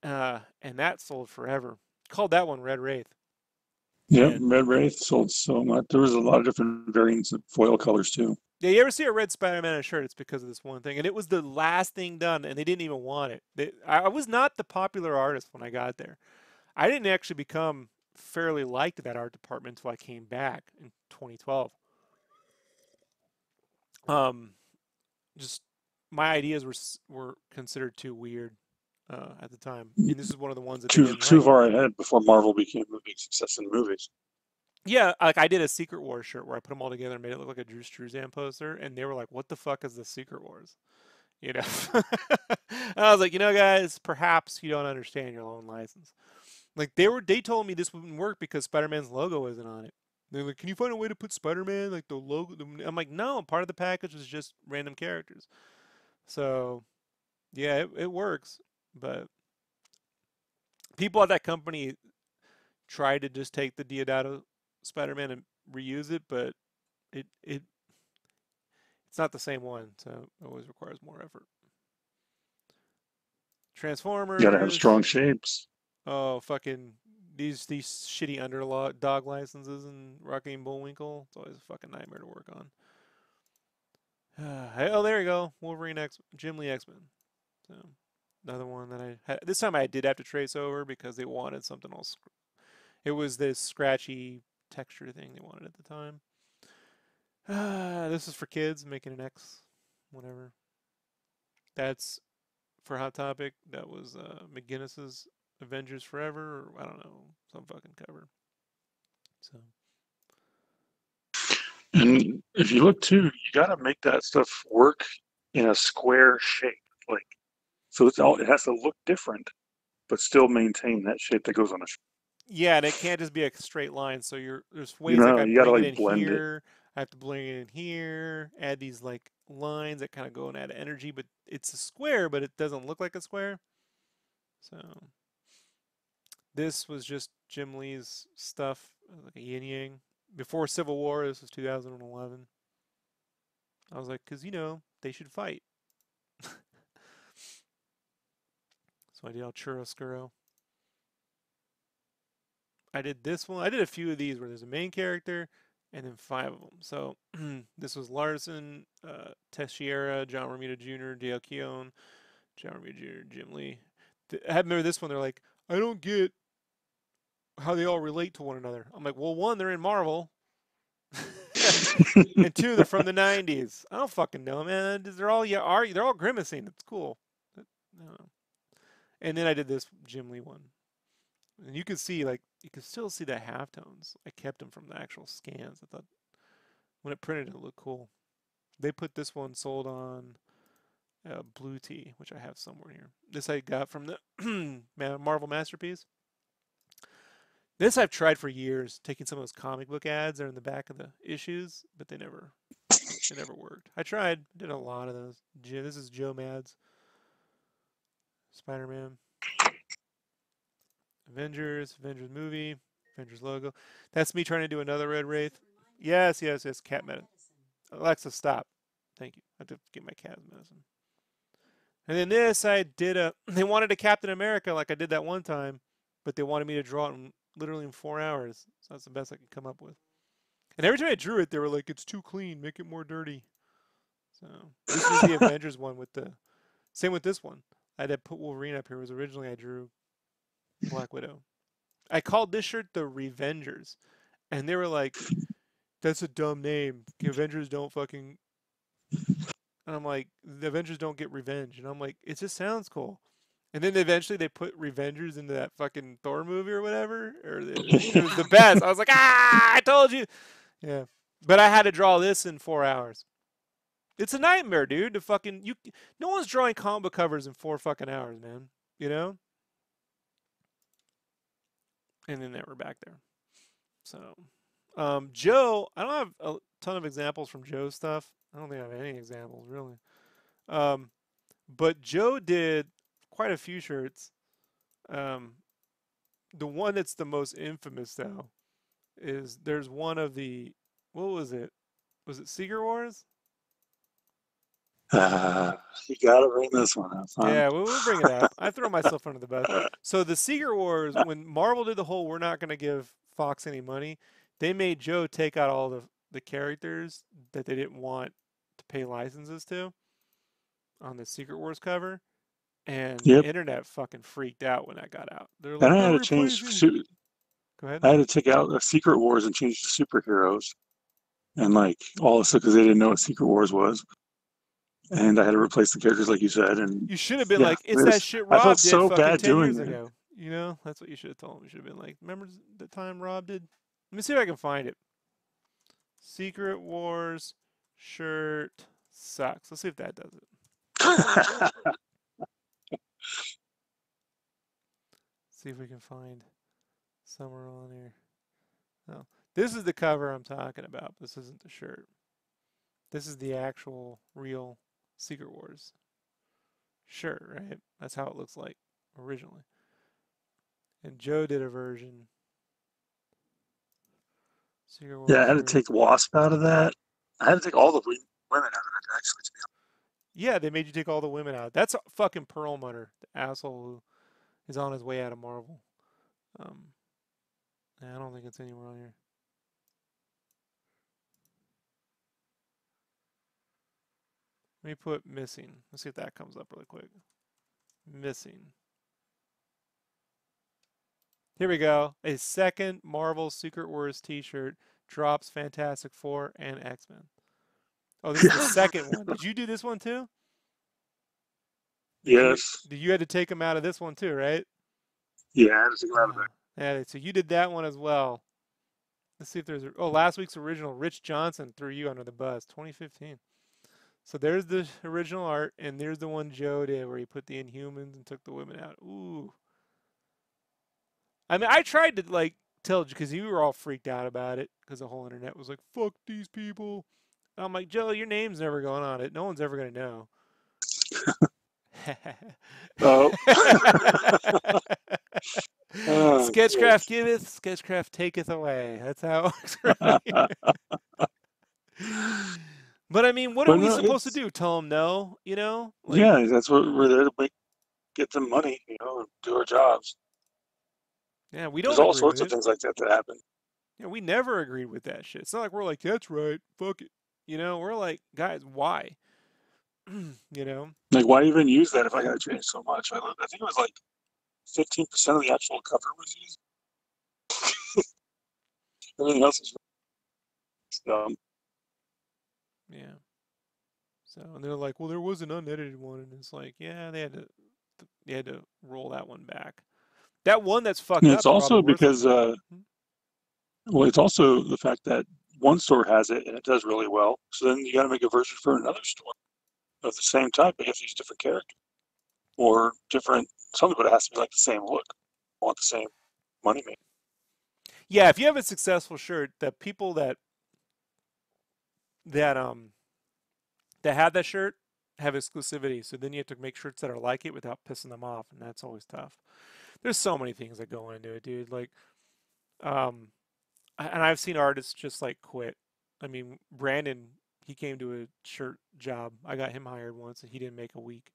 Uh, and that sold forever. Called that one Red Wraith. Yeah, And- Red Wraith sold so much. There was a lot of different variants of foil colors too. Yeah, you ever see a red Spider-Man shirt? It's because of this one thing, and it was the last thing done, and they didn't even want it. They, I was not the popular artist when I got there. I didn't actually become fairly liked at that art department until I came back in 2012. Um, just my ideas were were considered too weird uh, at the time, and this is one of the ones that Too too like. far ahead before Marvel became a big success in movies. Yeah, like I did a Secret Wars shirt where I put them all together and made it look like a Drew Struzan poster, and they were like, "What the fuck is the Secret Wars?" You know, <laughs> I was like, you know, guys, perhaps you don't understand your loan license. Like they were, they told me this wouldn't work because Spider-Man's logo isn't on it. They're like, "Can you find a way to put Spider-Man like the logo?" I'm like, "No, part of the package was just random characters." So, yeah, it, it works, but people at that company tried to just take the Diodato Spider-Man and reuse it, but it it It's not the same one, so it always requires more effort. Transformers. You gotta have strong shapes. Oh, fucking these these shitty underdog dog licenses and Rocky and Bullwinkle. It's always a fucking nightmare to work on. <sighs> oh, there you go. Wolverine X, Jim Lee X Men. So another one that I had. This time I did have to trace over because they wanted something else. It was this scratchy texture thing they wanted at the time. Uh, <sighs> this is for kids making an X, whatever. That's for Hot Topic. That was uh, McGinnis's Avengers Forever, or I don't know, some fucking cover. So. And if you look too, you got to make that stuff work in a square shape, like so. It's all it has to look different, but still maintain that shape that goes on a. Yeah, and it can't just be a straight line. So you're there's ways know, like I you gotta, like, it in blend it. here. I have to bring it in here. Add these like lines that kind of go and add energy, but it's a square, but it doesn't look like a square. So this was just Jim Lee's stuff, uh, like a yin yang. Before Civil War, this was 2011. I was like, because you know they should fight. I did El Churrascuro. I did this one. I did a few of these where there's a main character and then five of them. So <clears throat> this was Larsen, uh, Texeira, John Romita Jr., Dale Keown, John Romita Jr., Jim Lee. I remember this one. They're like, I don't get how they all relate to one another. I'm like, well, one, they're in Marvel. <laughs> and two, they're from the '90s. I don't fucking know, man. They're all yeah, are they're all grimacing. It's cool. I don't know. And then I did this Jim Lee one, and you can see like you can still see the halftones. I kept them from the actual scans. I thought when it printed, it looked cool. They put this one sold on uh, Blue Tea, which I have somewhere here. This I got from the <clears throat> Ma- Marvel Masterpiece. This I've tried for years, taking some of those comic book ads that are in the back of the issues, but they never, they never worked. I tried, did a lot of those. This is Joe Mads, Spider-Man, Avengers, Avengers movie, Avengers logo. That's me trying to do another Red Wraith. Yes, yes, yes. Cat medicine. Alexa, stop. Thank you. I have to get my cat's medicine. And then this, I did a. <clears throat> They wanted a Captain America like I did that one time, but they wanted me to draw it in literally in four hours. So that's the best I could come up with. And every time I drew it, they were like, "It's too clean. Make it more dirty." So this is the <laughs> Avengers one with the. Same with this one. I had to put Wolverine up here. Was originally I drew Black Widow. I called this shirt the Revengers, and they were like, "That's a dumb name. The Avengers don't fucking." And I'm like, "The Avengers don't get revenge," and I'm like, "It just sounds cool." And then eventually they put Revengers into that fucking Thor movie or whatever, or it was the best. I was like, "Ah, I told you." Yeah, but I had to draw this in four hours. It's a nightmare, dude. To fucking you, no one's drawing comic book covers in four fucking hours, man. You know. And then they were back there. So, um, Joe, I don't have a ton of examples from Joe's stuff. I don't think I have any examples really. Um, but Joe did quite a few shirts. Um, the one that's the most infamous though is there's one of the what was it? Was it Secret Wars? Ah, <laughs> you gotta bring this one up. Huh? Yeah, we'll, we'll bring it up. I throw myself under the bus. So the Secret Wars, when Marvel did the whole "we're not going to give Fox any money," they made Joe take out all the the characters that they didn't want to pay licenses to on the Secret Wars cover, and Yep. the internet fucking freaked out when that got out. They're like, And I had to change. replacing-" su- Go ahead. I had to take out the Secret Wars and change to superheroes, and like all this because they didn't know what Secret Wars was. And I had to replace the characters, like you said. And You should have been Yeah, like, "It's it that shit I felt did so bad doing years ago." You know, that's what you should have told him. You should have been like, "Remember the time Rob did?" Let me see if I can find it. Secret Wars shirt sucks. Let's see if that does it. <laughs> See if we can find somewhere on here. No, this is the cover I'm talking about. This isn't the shirt. This is the actual real Secret Wars Sure, right? That's how it looks like originally. And Joe did a version. Secret Wars yeah, I had to take Wasp out of that. I had to take all the women out of it, actually, to be honest. Yeah, they made you take all the women out. That's a fucking Perlmutter, the asshole who is on his way out of Marvel. Um, I don't think it's anywhere on here. Let me put missing. Let's see if that comes up really quick. Missing. Here we go. A second Marvel Secret Wars t-shirt drops Fantastic Four and X-Men. Oh, this is the <laughs> second one. Did you do this one too? Yes. Did you had to take them out of this one too, right? Yeah, I had to take them out of it. Yeah, so you did that one as well. Let's see if there's a, oh last week's original. Rich Johnston threw you under the bus, 2015. So there's the <laughs> original art, and there's the one Joe did where he put the Inhumans and took the women out. Ooh. I mean, I tried to like tell you because you were all freaked out about it because the whole internet was like, "Fuck these people." I'm like, Joe, your name's never going on it. No one's ever gonna know. <laughs> oh. <laughs> oh Sketchcraft giveth, Sketchcraft taketh away. That's how it works. Right? But I mean, what But are we no, supposed to do? Tell them no? You know? Like, yeah, that's what we're there to make, get them money, you know, do our jobs. Yeah, we don't. There's all sorts of things like that that happen. Yeah, we never agreed with that shit. It's not like we're like, that's right, fuck it. You know, we're like, guys, why? <clears throat> you know? Like, why even use that if I got to change so much? I, I think it was like 15% of the actual cover was used. <laughs> Everything else is dumb. Yeah. So and they're like, well, there was an unedited one, and it's like, yeah, they had to, they had to roll that one back. That one that's fucked And up. it's also because, uh, well, it's also the fact that one store has it and it does really well. So then you got to make a version for another store of the same type, but you have to use different characters or different something, but it has to be like the same look. I want the same money maker. Yeah, if you have a successful shirt, the people that that um that have that shirt have exclusivity. So then you have to make shirts that are like it without pissing them off, and that's always tough. There's so many things that go into it, dude. Like, um, and I've seen artists just like quit. I mean, Brandon, he came to a shirt job. I got him hired once, and he didn't make a week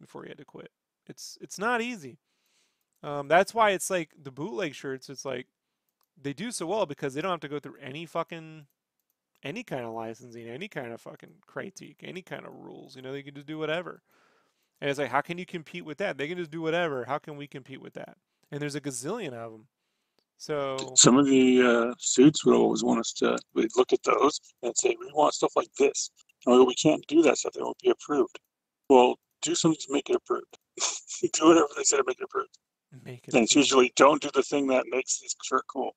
before he had to quit. It's it's not easy. Um, that's why it's like the bootleg shirts. It's like they do so well because they don't have to go through any fucking any kind of licensing, any kind of fucking critique, any kind of rules. You know, they can just do whatever. And it's like, how can you compete with that? They can just do whatever. How can we compete with that? And there's a gazillion of them. So Some of the uh, suits would always want us to we'd look at those and say, we want stuff like this. And we can't do that stuff. it won't be approved. Well, do something to make it approved. <laughs> do whatever they say to make it approved. make it. And it's usually don't do the thing that makes this shirt cool.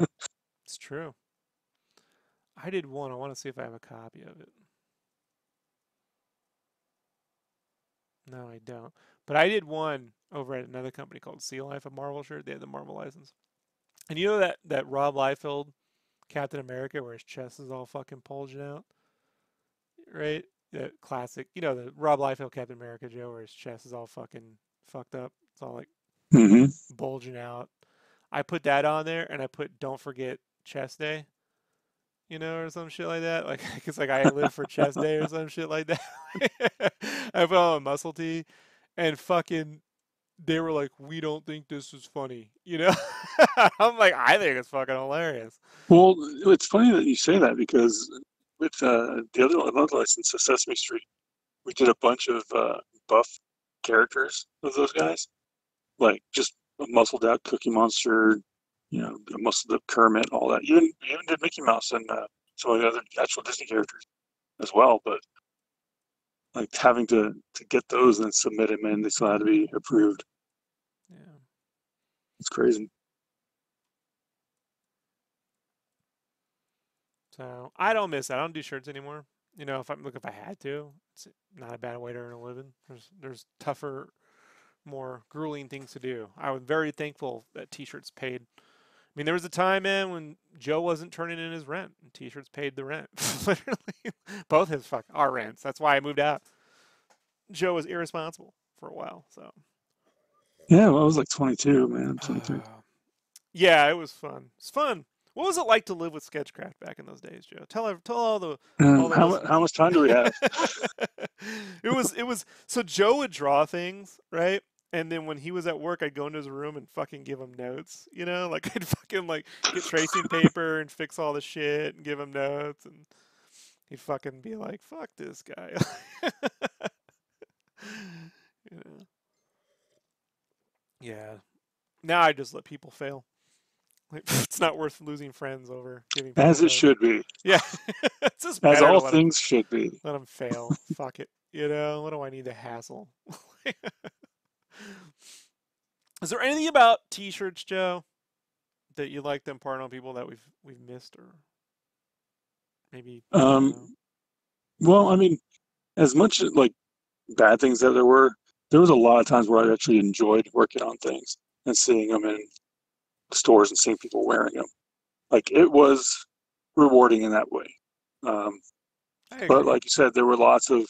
<laughs> It's true. I did one. I want to see if I have a copy of it. No, I don't. But I did one over at another company called C-Life, a Marvel shirt. They had the Marvel license. And you know that that Rob Liefeld Captain America where his chest is all fucking bulging out? Right? The classic, you know, the Rob Liefeld Captain America Joe where his chest is all fucking fucked up. It's all like hmm bulging out. I put that on there and I put don't forget chest day, you know, or some shit like that. Like, <laughs> it's like I live for chest day or some shit like that. <laughs> I put on a muscle tee and fucking they were like, we don't think this is funny, you know? <laughs> I'm like, I think it's fucking hilarious. Well, it's funny that you say that because with uh, the other another license, uh, Sesame Street, we did a bunch of uh, buff characters of those guys, like just a muscled out Cookie Monster, you know, most of the Kermit, all that. Even even did Mickey Mouse and uh, some of the other actual Disney characters as well. But like having to to get those and submit them in, they still had to be approved. Yeah. It's crazy. So I don't miss that. I don't do shirts anymore. You know, if I'm look if I had to, it's not a bad way to earn a living. There's there's tougher, more grueling things to do. I was very thankful that t-shirts paid. I mean, there was a time, man, when Joe wasn't turning in his rent, and t-shirts paid the rent. <laughs> Literally, both his fuck our rents. That's why I moved out. Joe was irresponsible for a while, so Yeah, well, I was like 22, man. 23. yeah, it was fun. It's fun. What was it like to live with Sketchcraft back in those days, Joe? Tell tell all the Um, all the how, how much time do we have? <laughs> it was it was so Joe would draw things, right? And then when he was at work, I'd go into his room and fucking give him notes. You know, like <laughs> I'd fucking like get tracing paper and fix all the shit and give him notes, and he'd fucking be like, "Fuck this guy." <laughs> you know. Yeah. Now I just let people fail. Like, <laughs> it's not worth losing friends over giving. people As it notes. should be. Yeah. As all things should be. let them fail. Fuck it. You know, what do I need to hassle? Is there anything about t-shirts, Joe, that you like to impart on people that we've we've missed or maybe Um. Well, I mean, as much like bad things that there were, there was a lot of times where I actually enjoyed working on things and seeing them in stores and seeing people wearing them. Like it was rewarding in that way. Um, but like you said, there were lots of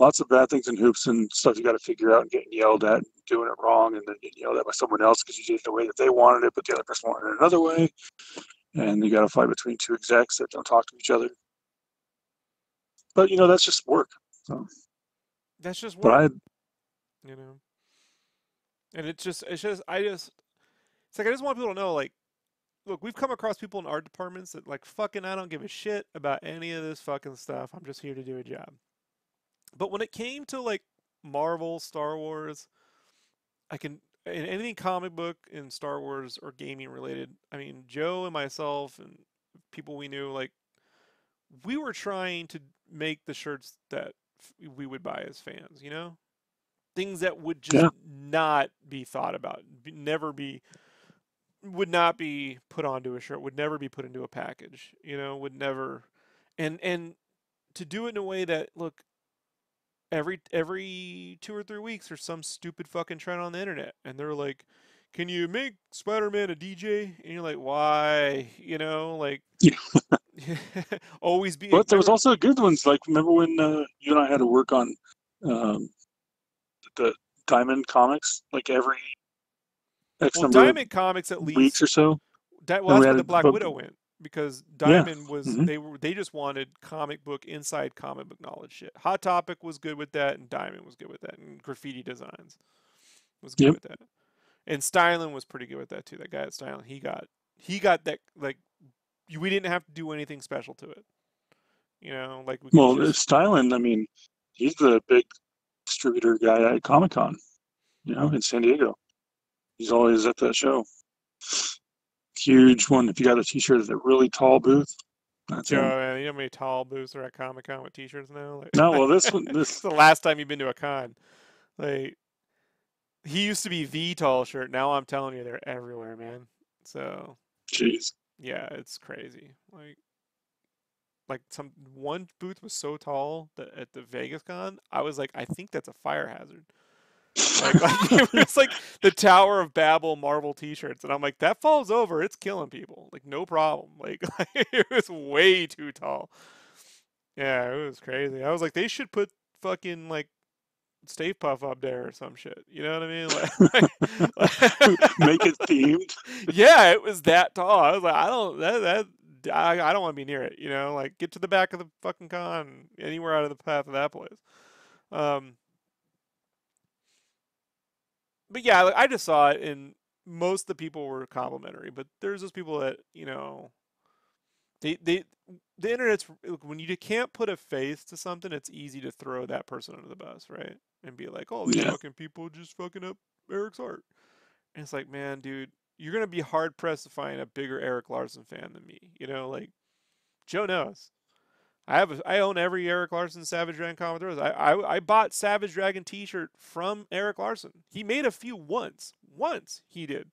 lots of bad things in hoops and stuff you got to figure out and getting yelled at, and doing it wrong, and then getting yelled at by someone else because you did it the way that they wanted it, but the other person wanted it another way, and you got to fight between two execs that don't talk to each other. But you know that's just work. So, That's just work. but I you know. And it's just it's just I just it's like I just want people to know like look, we've come across people in art departments that like fucking I don't give a shit about any of this fucking stuff. I'm just here to do a job. But when it came to like Marvel, Star Wars, I can in anything comic book and Star Wars or gaming related, I mean Joe and myself and people we knew like we were trying to make the shirts that we would buy as fans, you know? Things that would just Yeah. not be thought about, be, never be would not be put onto a shirt, would never be put into a package, you know, would never and and to do it in a way that look every every two or three weeks there's some stupid fucking trend on the internet and they're like can you make spider-man a dj and you're like why you know like Yeah. <laughs> always be but there was also good ones. Like remember when uh, you and I had to work on um, the Diamond comics, like every X well number diamond comics at least weeks or so. That, well, we where the Black Widow went because Yeah, Diamond was mhm. they were they just wanted comic book inside comic book knowledge shit. Hot Topic was good with that, and Diamond was good with that, and Graffiti Designs was good Yep. with that, and Styling was pretty good with that too. That guy at Styling, he got he got that like we didn't have to do anything special to it. You know, like we Well, just, Stylen, I mean, he's the big distributor guy at Comic Con, you know, in San Diego. He's always at that show. Huge one. If you got a T-shirt at that really tall booth, that's Joe, you know how many tall booths are at Comic Con with T-shirts now? Like, No, well, this <laughs> one, this, the last time you've been to a con. Like he used to be the tall shirt. Now I'm telling you, they're everywhere, man. So jeez. yeah, it's crazy. Like like some one booth was so tall that at the Vegas con, I was like, I think that's a fire hazard. Like, like <laughs> it was like the Tower of Babel Marvel T-shirts, and I'm like, that falls over, it's killing people. Like no problem. <laughs> Like <laughs> it was way too tall. Yeah, it was crazy. I was like, they should put fucking like Stay Puft up there or some shit. You know what I mean? Like, Make it themed. yeah, it was that tall. I was like, I don't that that I, I don't want to be near it. You know, like get to the back of the fucking con, anywhere out of the path of that place. Um, but yeah, like, I just saw it, and most of the people were complimentary. But there's those people that you know, they they the internet's when you can't put a face to something, it's easy to throw that person under the bus, right? And be like, oh, these Yeah. fucking people just fucking up Erik's art. And it's like, man, dude, you're gonna be hard pressed to find a bigger Erik Larsen fan than me. You know, like Joe knows. I have a, I own every Erik Larsen Savage Dragon comic there is. I, I I bought Savage Dragon T-shirt from Erik Larsen. He made a few once. Once he did.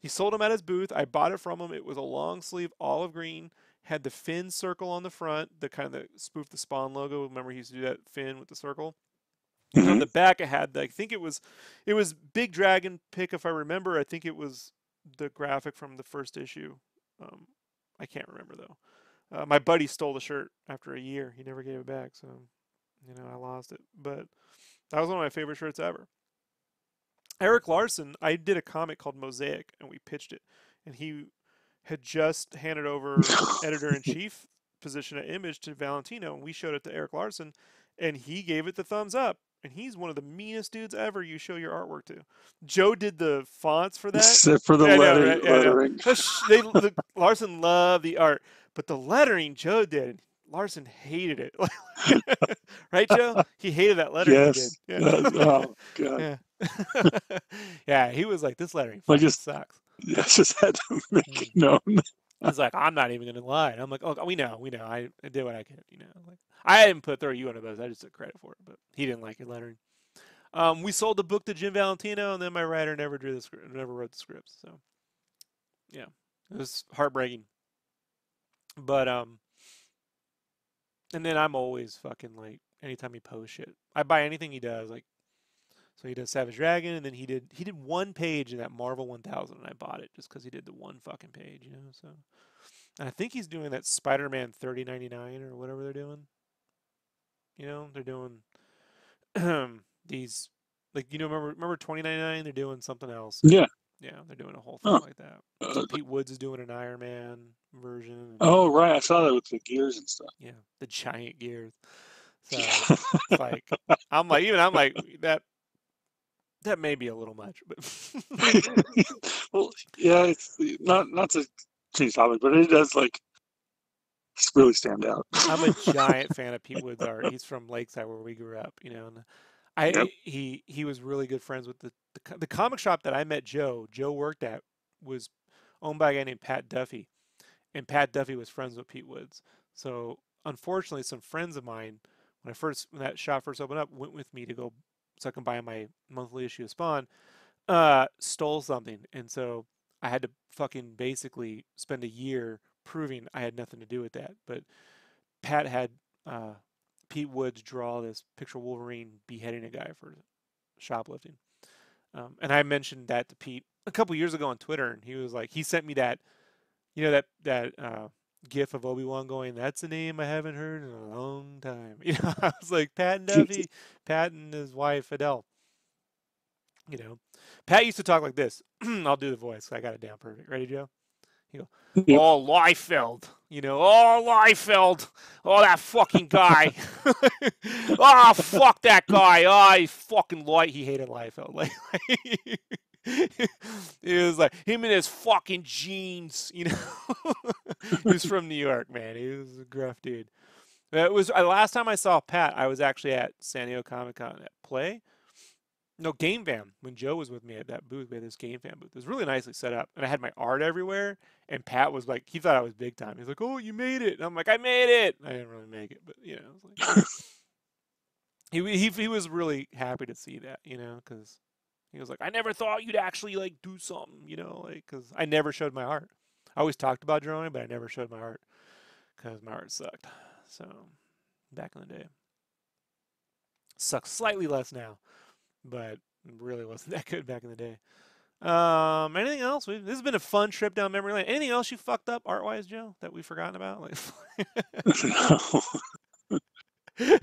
He sold them at his booth. I bought it from him. It was a long sleeve olive green, had the fin circle on the front, the kind of that spoof the Spawn logo. Remember he used to do that fin with the circle. And on the back it had the, I think it was it was Big Dragon pick if I remember. I think it was the graphic from the first issue. Um, I can't remember though. Uh, my buddy stole the shirt after a year. He never gave it back, so you know I lost it. But that was one of my favorite shirts ever. Erik Larsen, I did a comic called Mosaic, and we pitched it, and he had just handed over <laughs> editor in chief position at Image to Valentino, and we showed it to Erik Larsen, and he gave it the thumbs up. And he's one of the meanest dudes ever you show your artwork to. Joe did the fonts for that. Except for the Yeah, letter? Yeah, lettering. The they, the, Larsen loved the art, but the lettering Joe did. Larsen hated it. <laughs> right, Joe? <laughs> He hated that lettering Yes. Uh, oh <laughs> god. Yeah. yeah, he was like, this lettering I just- sucks. I just had to make Mm. it known. He's like, I'm not even gonna lie. And I'm like, oh, we know, we know. I, I did what I could, you know. Like, I didn't put throw you under those. I just took credit for it, but he didn't like your lettering. Um, we sold the book to Jim Valentino, and then my writer never drew the script, never wrote the scripts. So, yeah, it was heartbreaking. But um, and then I'm always fucking like, anytime he posts shit, I buy anything he does. Like, so he does Savage Dragon, and then he did he did one page in that Marvel 1000, and I bought it just because he did the one fucking page, you know. So, and I think he's doing that Spider-Man 3099 or whatever they're doing. You know, they're doing <clears throat> these like you know remember remember 2099 they're doing something else. Yeah. Yeah, they're doing a whole thing Huh. like that. Uh, <clears throat> Pete Woods is doing an Iron Man version. oh right, I saw that with the gears and stuff. yeah, the giant gears. So it's like I'm like even I'm like <laughs> that that may be a little much, but <laughs> well, yeah, it's not not to change topic, but it does like really stand out. I'm a giant fan of Pete <laughs> Woods' art. He's from Lakeside where we grew up, you know. And I Yep. he he was really good friends with the, the the comic shop that I met Joe. Joe worked at was owned by a guy named Pat Duffy, and Pat Duffy was friends with Pete Woods. So unfortunately, some friends of mine, when I first when that shop first opened up, went with me to go so I can buy my monthly issue of Spawn. Uh, stole something, and so I had to fucking basically spend a year proving I had nothing to do with that. But Pat had uh, Pete Woods draw this picture of Wolverine beheading a guy for shoplifting. Um, and I mentioned that to Pete a couple years ago on Twitter, and he was like, he sent me that, you know, that that uh, GIF of Obi Wan going, "That's a name I haven't heard in a long time." <laughs> You know, I was like, Pat and Duffy, Pat and his wife Adele. You know, Pat used to talk like this. <clears throat> I'll do the voice. I got it down perfect. Ready, Joe? Yep. Oh, Liefeld. You know, oh, Liefeld. Oh, that fucking guy. oh, <laughs> fuck that guy. Oh, he fucking light. He hated Liefeld. <laughs> Like, it was like him and his fucking jeans. You know, <laughs> he was from New York, man. He was a gruff dude. It was uh, last time I saw Pat. I was actually at San Diego Comic Con at Play. No, Game Fan. When Joe was with me at that booth, we had this Game Fan booth. It was really nicely set up, and I had my art everywhere. And Pat was like, he thought I was big time. He's like, "Oh, you made it!" And I'm like, "I made it." I didn't really make it, but you know, like, <laughs> he he he was really happy to see that, you know, because he was like, "I never thought you'd actually like do something," you know, like because I never showed my art. I always talked about drawing, but I never showed my art because my art sucked. So back in the day, sucks slightly less now, but really wasn't <laughs> that good back in the day. Um, anything else? we this has been a fun trip down memory lane. Anything else you fucked up art wise, Joe, that we've forgotten about? Like, <laughs>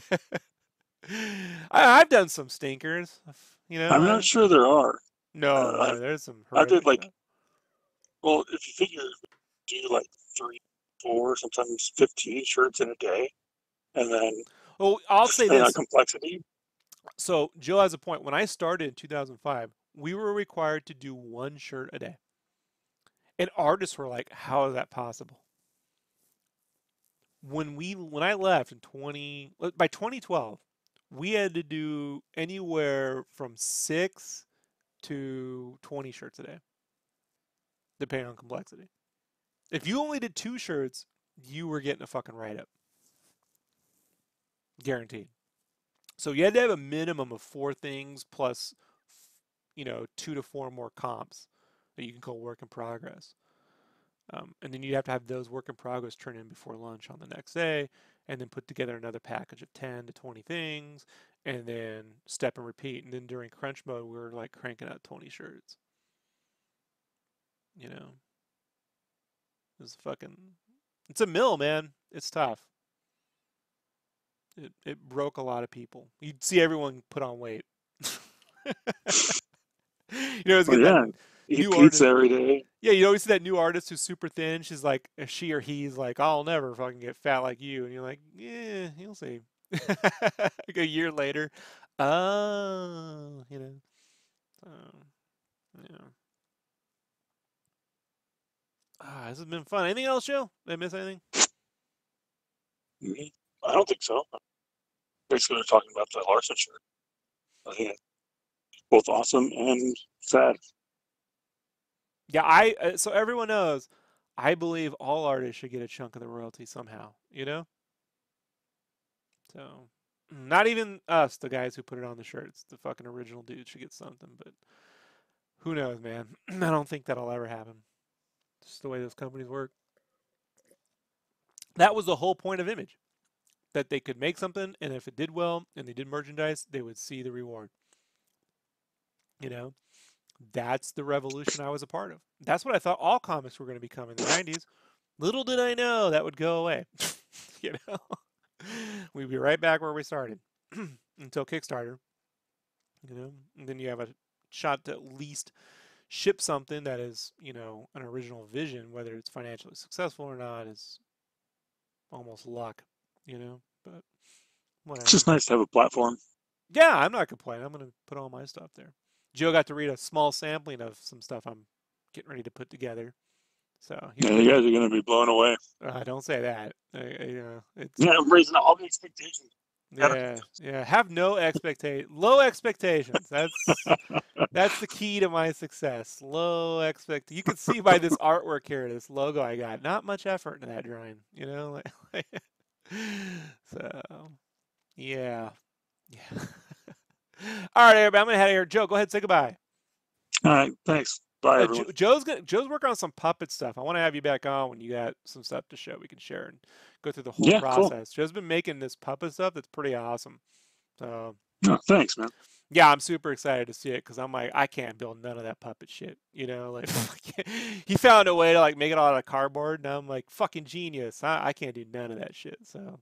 I, I've done some stinkers. You know, I'm I- not sure there are. No, uh, no, there's some. I did, like, stuff. Well, if you figure do like three, four, sometimes fifteen shirts in a day, and then Oh, I'll say this. complexity. So Joe has a point. When I started in 2005, we were required to do one shirt a day, and artists were like, "How is that possible?" When we when I left in 20 uh, by 2012, we had to do anywhere from six to 20 shirts a day, depending on complexity. If you only did two shirts, you were getting a fucking write up, guaranteed. So you had to have a minimum of four things plus, you know, two to four more comps that you can call work in progress. Um, and then you'd have to have those work in progress turn in before lunch on the next day, and then put together another package of 10 to 20 things, and then step and repeat. And then during crunch mode, we were like cranking out 20 shirts. You know, it's fucking, it's a mill, man. It's tough. It, it broke a lot of people. You'd see everyone put on weight. <laughs> you know, it's Well, getting yeah, Eat New pizza every day. Yeah, you always see that new artist who's super thin. She's like, uh, she or he's like, I'll never fucking get fat like you. And you're like, yeah, you'll see. <laughs> like a year later, oh, you know. Um, yeah. Ah, this has been fun. Anything else, Joe? Did I miss anything? Mhm. I don't think so. They're talking about the Larsen shirt. I think it's both awesome and sad. Yeah, I uh, so everyone knows, I believe all artists should get a chunk of the royalty somehow, you know? So, not even us, the guys who put it on the shirts, the fucking original dude should get something, but who knows, man? <clears throat> I don't think that'll ever happen. Just the way those companies work. That was the whole point of Image. That they could make something, and if it did well and they did merchandise, they would see the reward. You know? That's the revolution I was a part of. That's what I thought all comics were going to become in the 90s. Little did I know that would go away. <laughs> you know? <laughs> We'd be right back where we started <clears throat> until Kickstarter. You know? And then you have a shot to at least ship something that is, you know, an original vision, whether it's financially successful or not is almost luck, you know? But whatever. It's just nice to have a platform. Yeah, I'm not complaining. I'm going to put all my stuff there. Joe got to read a small sampling of some stuff I'm getting ready to put together. So Yeah, you guys are going to be blown away. uh, don't say that. I, I, you know, it's Yeah, I'm raising all the expectations. yeah, yeah. Have no expectation, low expectations. That's that's the key to my success. Low expect. You can see by this <laughs> artwork here, this logo I got. Not much effort in that drawing. You know, <laughs> like, <laughs> so yeah, yeah. <laughs> All right, everybody. I'm gonna head out here. Joe, go ahead, and say goodbye. All right, thanks. Bye, Uh, everyone. Jo- Joe's gonna, Joe's working on some puppet stuff. I want to have you back on when you got some stuff to show. We can share and go through the whole Yeah, cool. process. Joe's been making this puppet stuff that's pretty awesome. So Oh, thanks, man. Yeah, I'm super excited to see it because I'm like, I can't build none of that puppet shit. You know, like <laughs> <laughs> he found a way to like make it all out of cardboard, and I'm like, fucking genius. I, I can't do none of that shit. So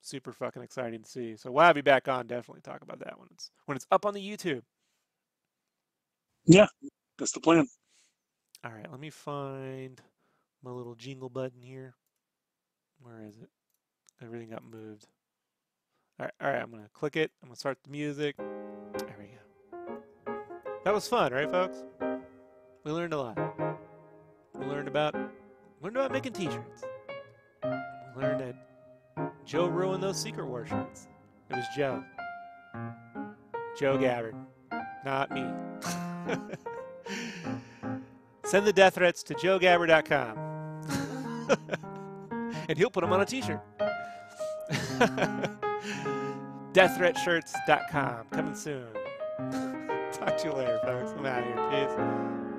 super fucking exciting to see. So we'll have you back on. Definitely talk about that when it's when it's up on the YouTube. Yeah, that's the plan. All right, let me find my little jingle button here. Where is it? Everything got moved. All right, all right, I'm gonna click it. I'm gonna start the music. There we go. That was fun, right, folks? We learned a lot. We learned about learned about making T-shirts. We learned that Joe ruined those Secret War shirts. It was Joe. Joe Gabbard, not me. <laughs> Send the death threats to joegabbard.com. <laughs> and he'll put them on a t-shirt. <laughs> deaththreatshirts.com. Coming soon. <laughs> Talk to you later, folks. I'm out of here. Peace.